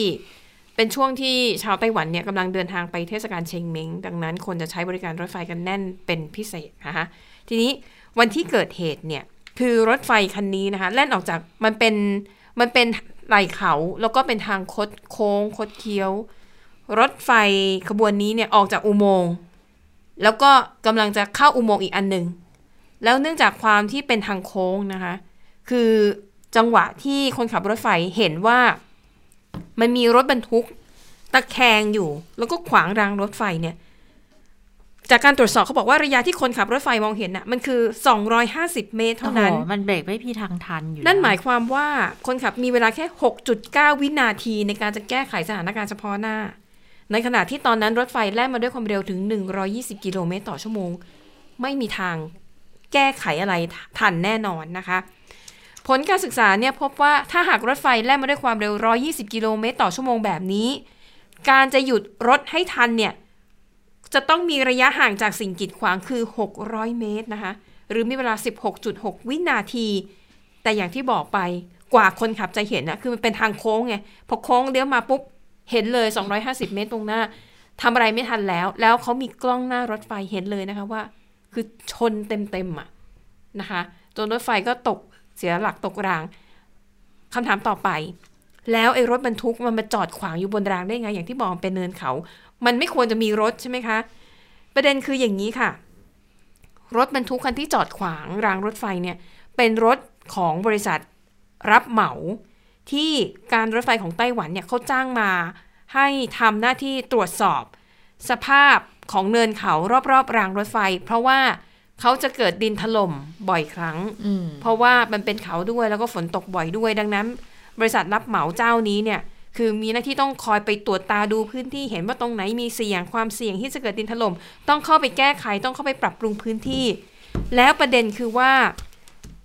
เป็นช่วงที่ชาวไต้หวันเนี่ยกำลังเดินทางไปเทศกาลเชงเม้งดังนั้นคนจะใช้บริการรถไฟกันแน่นเป็นพิเศษนะคะทีนี้วันที่เกิดเหตุเนี่ยคือรถไฟคันนี้นะคะแล่นออกจากมันเป็นมันเป็นไหลเขาแล้วก็เป็นทางคดโค้งคดเคี้ยว รถไฟขบวนนี้เนี่ยออกจากอุโมงค์แล้วก็กำลังจะเข้าอุโมงค์อีกอันหนึ่งแล้วเนื่องจากความที่เป็นทางโค้งนะคะ คือจังหวะที่คนขับรถไฟเห็นว่า มันมีรถบรรทุกตะแคงอยู่ แล้วก็ขวางรางรถไฟเนี่ย จากการตรวจสอบเขาบอกว่าระยะที่คนขับรถไฟมองเห็นน่ะ มันคือ 250 เมตรโอ้เท่าโหนั้น มันเบรกไม่พี่ทางทันอยู่ นั่นหมายแล้วความว่าคนขับมีเวลาแค่ 6.9 วินาทีในการจะแก้ไขสถานการณ์เฉพาะหน้า ในขณะที่ตอนนั้นรถไฟแล่นมาด้วยความเร็วถึง 120 กิโลเมตรต่อชั่วโมง ไม่มีทางแก้ไขอะไรทันแน่นอนนะคะ ผลการศึกษาเนี่ยพบว่าถ้าหากรถไฟแล่นมาด้วยความเร็ว 120 กิโลเมตรต่อชั่วโมงแบบนี้ การจะหยุดรถให้ทันเนี่ยจะต้องมีระยะห่างจากสิ่งกีดขวางคือ 600 เมตรนะคะ หรือมีเวลา 16.6 วินาที แต่อย่างที่บอกไปกว่าคนขับจะเห็นนะคือมันเป็นทางโค้งไงพอโค้งเลี้ยวมาปุ๊บเห็นเลย 250 เมตรตรงหน้าทำอะไรไม่ทันแล้ว แล้วเขามีกล้องหน้ารถไฟเห็นเลยนะคะว่า คือชนเต็มๆอะนะคะ จนรถไฟก็ตก เสียหลักตกรางคำถามต่อไป แล้วไอ้รถบรรทุกมันมาจอดขวางอยู่บนรางได้ไง อย่างที่บอกเป็นเนินเขา มันไม่ควรจะมีรถใช่ไหมคะ ประเด็นคืออย่างนี้ค่ะ รถบรรทุกคันที่จอดขวางรางรถไฟเนี่ย เป็นรถของบริษัทรับเหมา ที่การรถไฟของไต้หวันเนี่ยเขาจ้างมาให้ทำหน้าที่ตรวจสอบ สภาพของเนินเขารอบๆรางรถไฟ เพราะว่า เขาจะเกิดดินถล่มบ่อยครั้งอืมเพราะว่ามันเป็นเขาด้วยแล้วก็ฝนตกบ่อยด้วย ดังนั้น บริษัทรับเหมาเจ้านี้เนี่ย คือมีหน้าที่ต้องคอยไปตรวจตาดูพื้นที่เห็นว่าตรงไหนมีเสี่ยงความเสี่ยงที่จะเกิดดินถล่มต้องเข้าไปแก้ไขต้องเข้าไปปรับปรุงพื้นที่ แล้วประเด็นคือว่า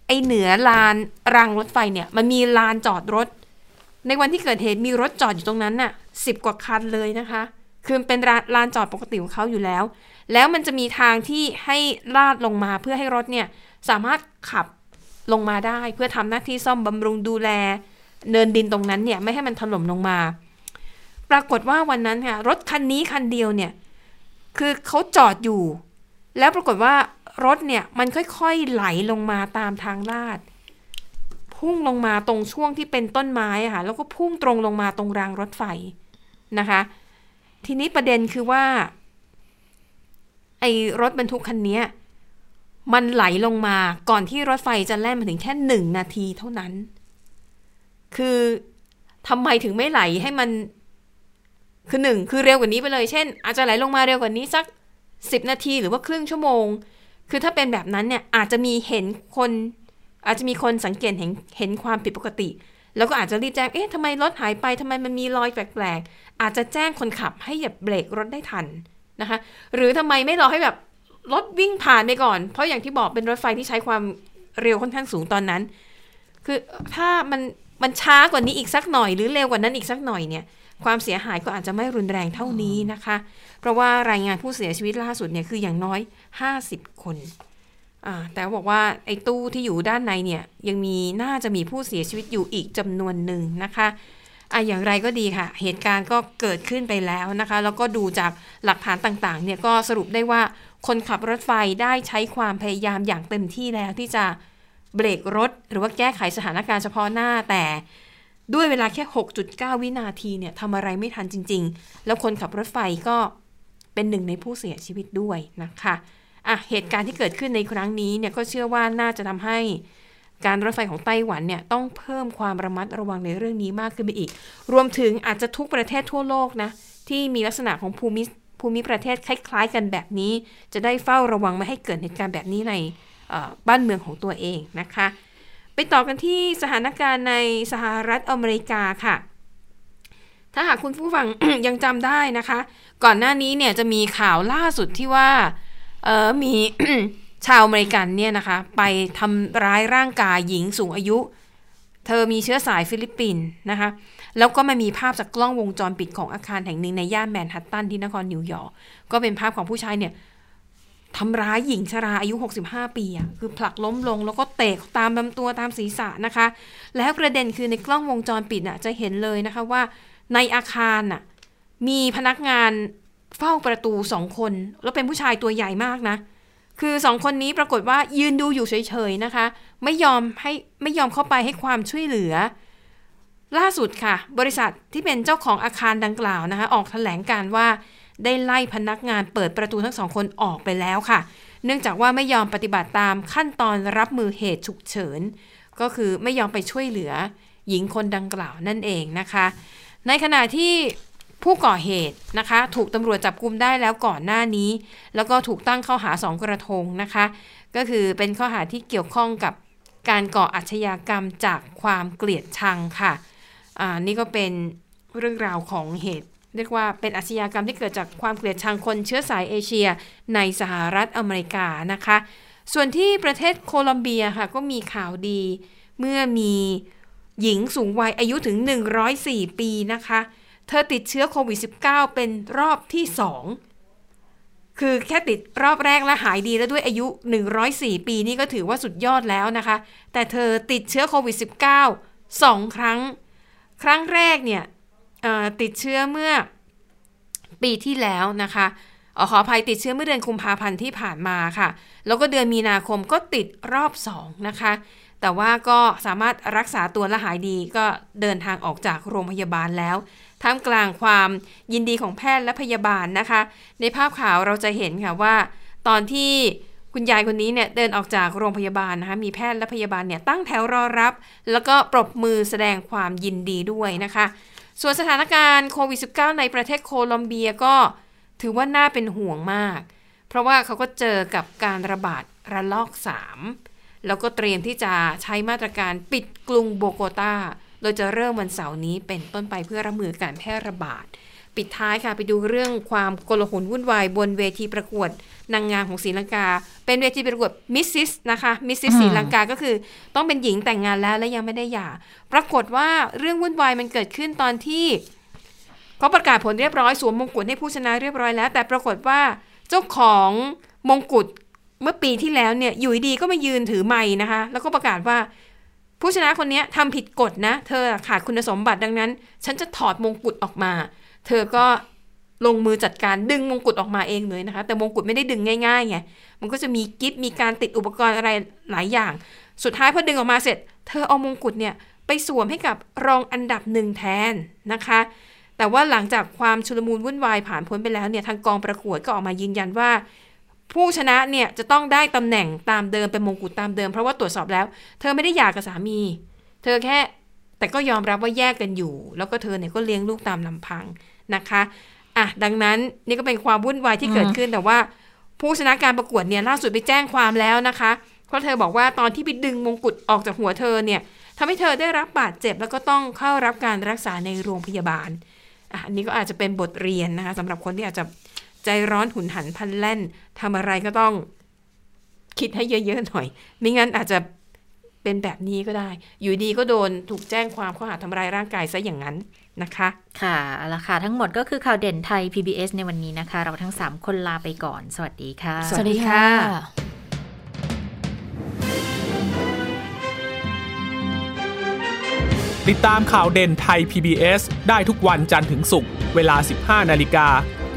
ไอเหนือลานรางรถไฟเนี่ย มันมีลานจอดรถ ในวันที่เกิดเหตุมีรถจอดอยู่ตรงนั้นน่ะสิบกว่าคันเลยนะคะ คือมันเป็นลานลานจอดปกติของเขาอยู่แล้ว แล้วมันจะมีทางที่ให้ลาดลงมาเพื่อให้รถเนี่ยสามารถขับลงมาได้เพื่อทำหน้าที่ซ่อมบำรุงดูแล เนินดินตรงนั้นเนี่ยไม่ให้มันถล่มลงมา ปรากฏว่าวันนั้นค่ะรถคันนี้คันเดียวเนี่ยคือเขาจอดอยู่ แล้วปรากฏว่ารถเนี่ยมันค่อยๆไหลลงมาตามทางลาด พุ่งลงมาตรงช่วงที่เป็นต้นไม้อะค่ะแล้วก็พุ่งตรงลงมาตรงรางรถไฟนะคะ ทีนี้ประเด็นคือว่า ไอ้รถบรรทุกคันนี้มันไหลลงมาก่อนที่รถไฟจะแล่นมาถึงแค่หนึ่งนาทีเท่านั้น คือทำไมถึงไม่ไหลให้มัน คือหนึ่งคือเร็วกว่านี้ไปเลย เช่น อาจจะไหลลงมาเร็วกว่านี้สักสิบนาทีหรือว่าครึ่งชั่วโมง คือถ้าเป็นแบบนั้นเนี่ยอาจจะมีเห็นคน อาจจะมีคนสังเกตเห็นเห็นความผิดปกติ แล้วก็อาจจะรีบแจ้ง เอ๊ะทำไมรถหายไปทำไมมันมีรอยแปลกๆ อาจจะแจ้งคนขับให้หยียบเบรกรถได้ทัน นะคะ หรือทำไมไม่รอให้แบบรถวิ่งผ่านไปก่อน เพราะอย่างที่บอกเป็นรถไฟที่ใช้ความเร็วค่อนข้างสูงตอนนั้น คือถ้ามันมันช้ากว่านี้อีกสักหน่อย หรือเร็วกว่านั้นอีกสักหน่อยเนี่ย ความเสียหายก็อาจจะไม่รุนแรงเท่านี้นะคะ เพราะว่ารายงานผู้เสียชีวิตล่าสุดเนี่ยคืออย่างน้อย 50 คนแต่บอกว่าไอ้ตู้ที่อยู่ด้านในเนี่ยยังมีน่าจะมีผู้เสียชีวิตอยู่อีกจำนวนหนึ่งนะคะ อะอย่างไรก็ดีค่ะ เหตุการณ์ก็เกิดขึ้นไปแล้วนะคะ แล้วก็ดูจากหลักฐานต่างๆ เนี่ยก็สรุปได้ว่าคนขับรถไฟได้ใช้ความพยายามอย่างเต็มที่แล้วที่จะเบรกรถ หรือว่าแก้ไขสถานการณ์เฉพาะหน้าแต่ด้วยเวลาแค่ 6.9 วินาทีเนี่ยทำอะไรไม่ทันจริง ๆ แล้วคนขับรถไฟก็เป็นหนึ่งในผู้เสียชีวิตด้วยนะคะอะเหตุการณ์ที่เกิดขึ้นในครั้งนี้เนี่ยก็เชื่อว่าน่าจะทำให้ การรถไฟของไต้หวันเนี่ยต้องเพิ่มความระมัดระวังในเรื่องนี้มากขึ้นไปอีก รวมถึงอาจจะทุกประเทศทั่วโลกนะที่มีลักษณะของภูมิภูมิประเทศคล้าย ๆ กันแบบนี้ จะได้เฝ้าระวังไม่ให้เกิดเหตุการณ์แบบนี้ในบ้านเมืองของตัวเองนะคะ ไปต่อกันที่สถานการณ์ในสหรัฐอเมริกาค่ะ ถ้าหากคุณผู้ฟังยังจำได้นะคะ ก่อนหน้านี้เนี่ยจะมีข่าวล่าสุดที่ว่าเออมี ชาวอเมริกันเนี่ยนะคะ ไปทำร้ายร่างกายหญิงสูงอายุ เธอมีเชื้อสายฟิลิปปินส์นะคะ แล้วก็มามีภาพจากกล้องวงจรปิดของอาคารแห่งหนึ่งในย่านแมนฮัตตันที่นครนิวยอร์กก็เป็นภาพของผู้ชายเนี่ยทำร้ายหญิงชราอายุ 65 ปีอะคือผลักล้มลงแล้วก็เตะตามลำตัวตามศีรษะนะคะ แล้วประเด็นคือในกล้องวงจรปิดน่ะจะเห็นเลยนะคะว่าในอาคารน่ะมีพนักงานเฝ้าประตูสองคน แล้วเป็นผู้ชายตัวใหญ่มากนะ คือสองคนนี้ปรากฏว่ายืนดูอยู่เฉยๆนะคะ ไม่ยอมให้ไม่ยอมเข้าไปให้ความช่วยเหลือ ล่าสุดค่ะ บริษัทที่เป็นเจ้าของอาคารดังกล่าวนะคะ ออกแถลงการว่าได้ไล่พนักงานเปิดประตูทั้งสองคนออกไปแล้วค่ะ เนื่องจากว่าไม่ยอมปฏิบัติตามขั้นตอนรับมือเหตุฉุกเฉิน ก็คือไม่ยอมไปช่วยเหลือ หญิงคนดังกล่าวนั่นเองนะคะ ในขณะที่ ผู้ก่อเหตุนะคะ ถูกตำรวจจับกุมได้แล้วก่อนหน้านี้ แล้วก็ถูกตั้งข้อหาสองกระทงนะคะ ก็คือเป็นข้อหาที่เกี่ยวข้องกับการก่ออาชญากรรมจากความเกลียดชังค่ะอ่านี่ก็เป็นเรื่องราวของเหตุ เรียกว่าเป็นอาชญากรรมที่เกิดจากความเกลียดชังคนเชื้อสายเอเชียในสหรัฐอเมริกานะคะ ส่วนที่ประเทศโคลอมเบียค่ะก็มีข่าวดี เมื่อมีหญิงสูงวัยอายุถึง 104 ปีนะคะ เธอติดเชื้อโควิด -19 เป็นรอบที่ 2 คือแค่ติดรอบแรกและหายดีแล้วด้วยอายุ 104 ปีนี่ก็ถือว่าสุดยอดแล้วนะคะ แต่เธอติดเชื้อโควิด -19 2 ครั้ง ครั้งแรกเนี่ยติดเชื้อเมื่อปีที่แล้วนะคะอขออภัยติดเชื้อเมื่อเดือนกุมภาพันธ์ที่ผ่านมาค่ะ แล้วก็เดือนมีนาคมก็ติดรอบ 2 นะคะ แต่ว่าก็สามารถรักษาตัวและหายดีก็เดินทางออกจากโรงพยาบาลแล้ว ท่ามกลางความยินดีของแพทย์และพยาบาลนะคะ ในภาพข่าวเราจะเห็นค่ะว่า ตอนที่คุณยายคนนี้เนี่ยเดินออกจากโรงพยาบาลนะคะมีแพทย์และพยาบาลเนี่ยตั้งแถวรอรับ แล้วก็ปรบมือแสดงความยินดีด้วยนะคะ ส่วนสถานการณ์โควิด -19 ในประเทศโคลอมเบียก็ถือว่าน่าเป็นห่วงมาก เพราะว่าเขาก็เจอกับการระบาดระลอก 3 แล้วก็เตรียมที่จะใช้มาตรการปิดกรุงโบโกตา โดยจะเริ่มวันเสาร์นี้เป็นต้นไปเพื่อรับมือการแพร่ระบาด ปิดท้ายค่ะไปดูเรื่องความโกลาหลวุ่นวายบนเวทีประกวดนางงามของศรีลังกา เป็นเวทีประกวด Mrs. นะคะ Mrs. ศรีลังกาก็คือต้องเป็นหญิงแต่งงานแล้วและยังไม่ได้หย่า ปรากฏว่าเรื่องวุ่นวายมันเกิดขึ้นตอนที่เขาประกาศผลเรียบร้อยสวมมงกุฎให้ผู้ชนะเรียบร้อยแล้ว แต่ปรากฏว่าเจ้าของมงกุฎเมื่อปีที่แล้วเนี่ยอยู่ดีก็มายืนถือไม้นะคะ แล้วก็ประกาศว่า ผู้ชนะคนนี้ทำผิดกฎนะ เธอขาดคุณสมบัติดังนั้น ฉันจะถอดมงกุฎออกมา เธอก็ลงมือจัดการดึงมงกุฎออกมาเองเลยนะคะ แต่มงกุฎไม่ได้ดึงง่ายๆไงมันก็จะมีกิฟมีการติดอุปกรณ์อะไรหลายอย่าง สุดท้ายพอดึงออกมาเสร็จ เธอเอามงกุฎเนี่ยไปสวมให้กับรองอันดับหนึ่งแทนนะคะ แต่ว่าหลังจากความชุลมุนวุ่นวายผ่านพ้นไปแล้วเนี่ยทางกองประกวดก็ออกมายืนยันว่า ผู้ชนะเนี่ยจะต้องได้ตำแหน่งตามเดิมเป็นมงกุฎตามเดิม เพราะว่าตรวจสอบแล้ว เธอไม่ได้หย่ากับสามี เธอแค่แต่ก็ยอมรับว่าแยกกันอยู่ แล้วก็เธอเนี่ยก็เลี้ยงลูกตามลำพังนะคะอะดังนั้นนี่ก็เป็นความวุ่นวายที่เกิดขึ้นแต่ว่า ผู้ชนะการประกวดเนี่ยล่าสุดไปแจ้งความแล้วนะคะ เพราะเธอบอกว่าตอนที่ไปดึงมงกุฎออกจากหัวเธอเนี่ยทำให้เธอได้รับบาดเจ็บ แล้วก็ต้องเข้ารับการรักษาในโรงพยาบาลอะอันนี้ก็อาจจะเป็นบทเรียนนะคะสำหรับคนที่อาจจะ ใจร้อนหุนหันพลันแล่นทำอะไรก็ต้องคิดให้เยอะๆหน่อย ไม่งั้นอาจจะเป็นแบบนี้ก็ได้ อยู่ดีก็โดนถูกแจ้งความข้อหาทำร้ายร่างกายซะอย่างนั้นนะคะ ค่ะเอาละค่ะ ทั้งหมดก็คือข่าวเด่นไทย PBS ในวันนี้นะคะ เราทั้ง 3 คนลาไปก่อน สวัสดีค่ะ สวัสดีค่ะ ติดตามข่าวเด่นไทย PBS ได้ทุกวันจันทร์ถึงศุกร์เวลา 15 นาฬิกา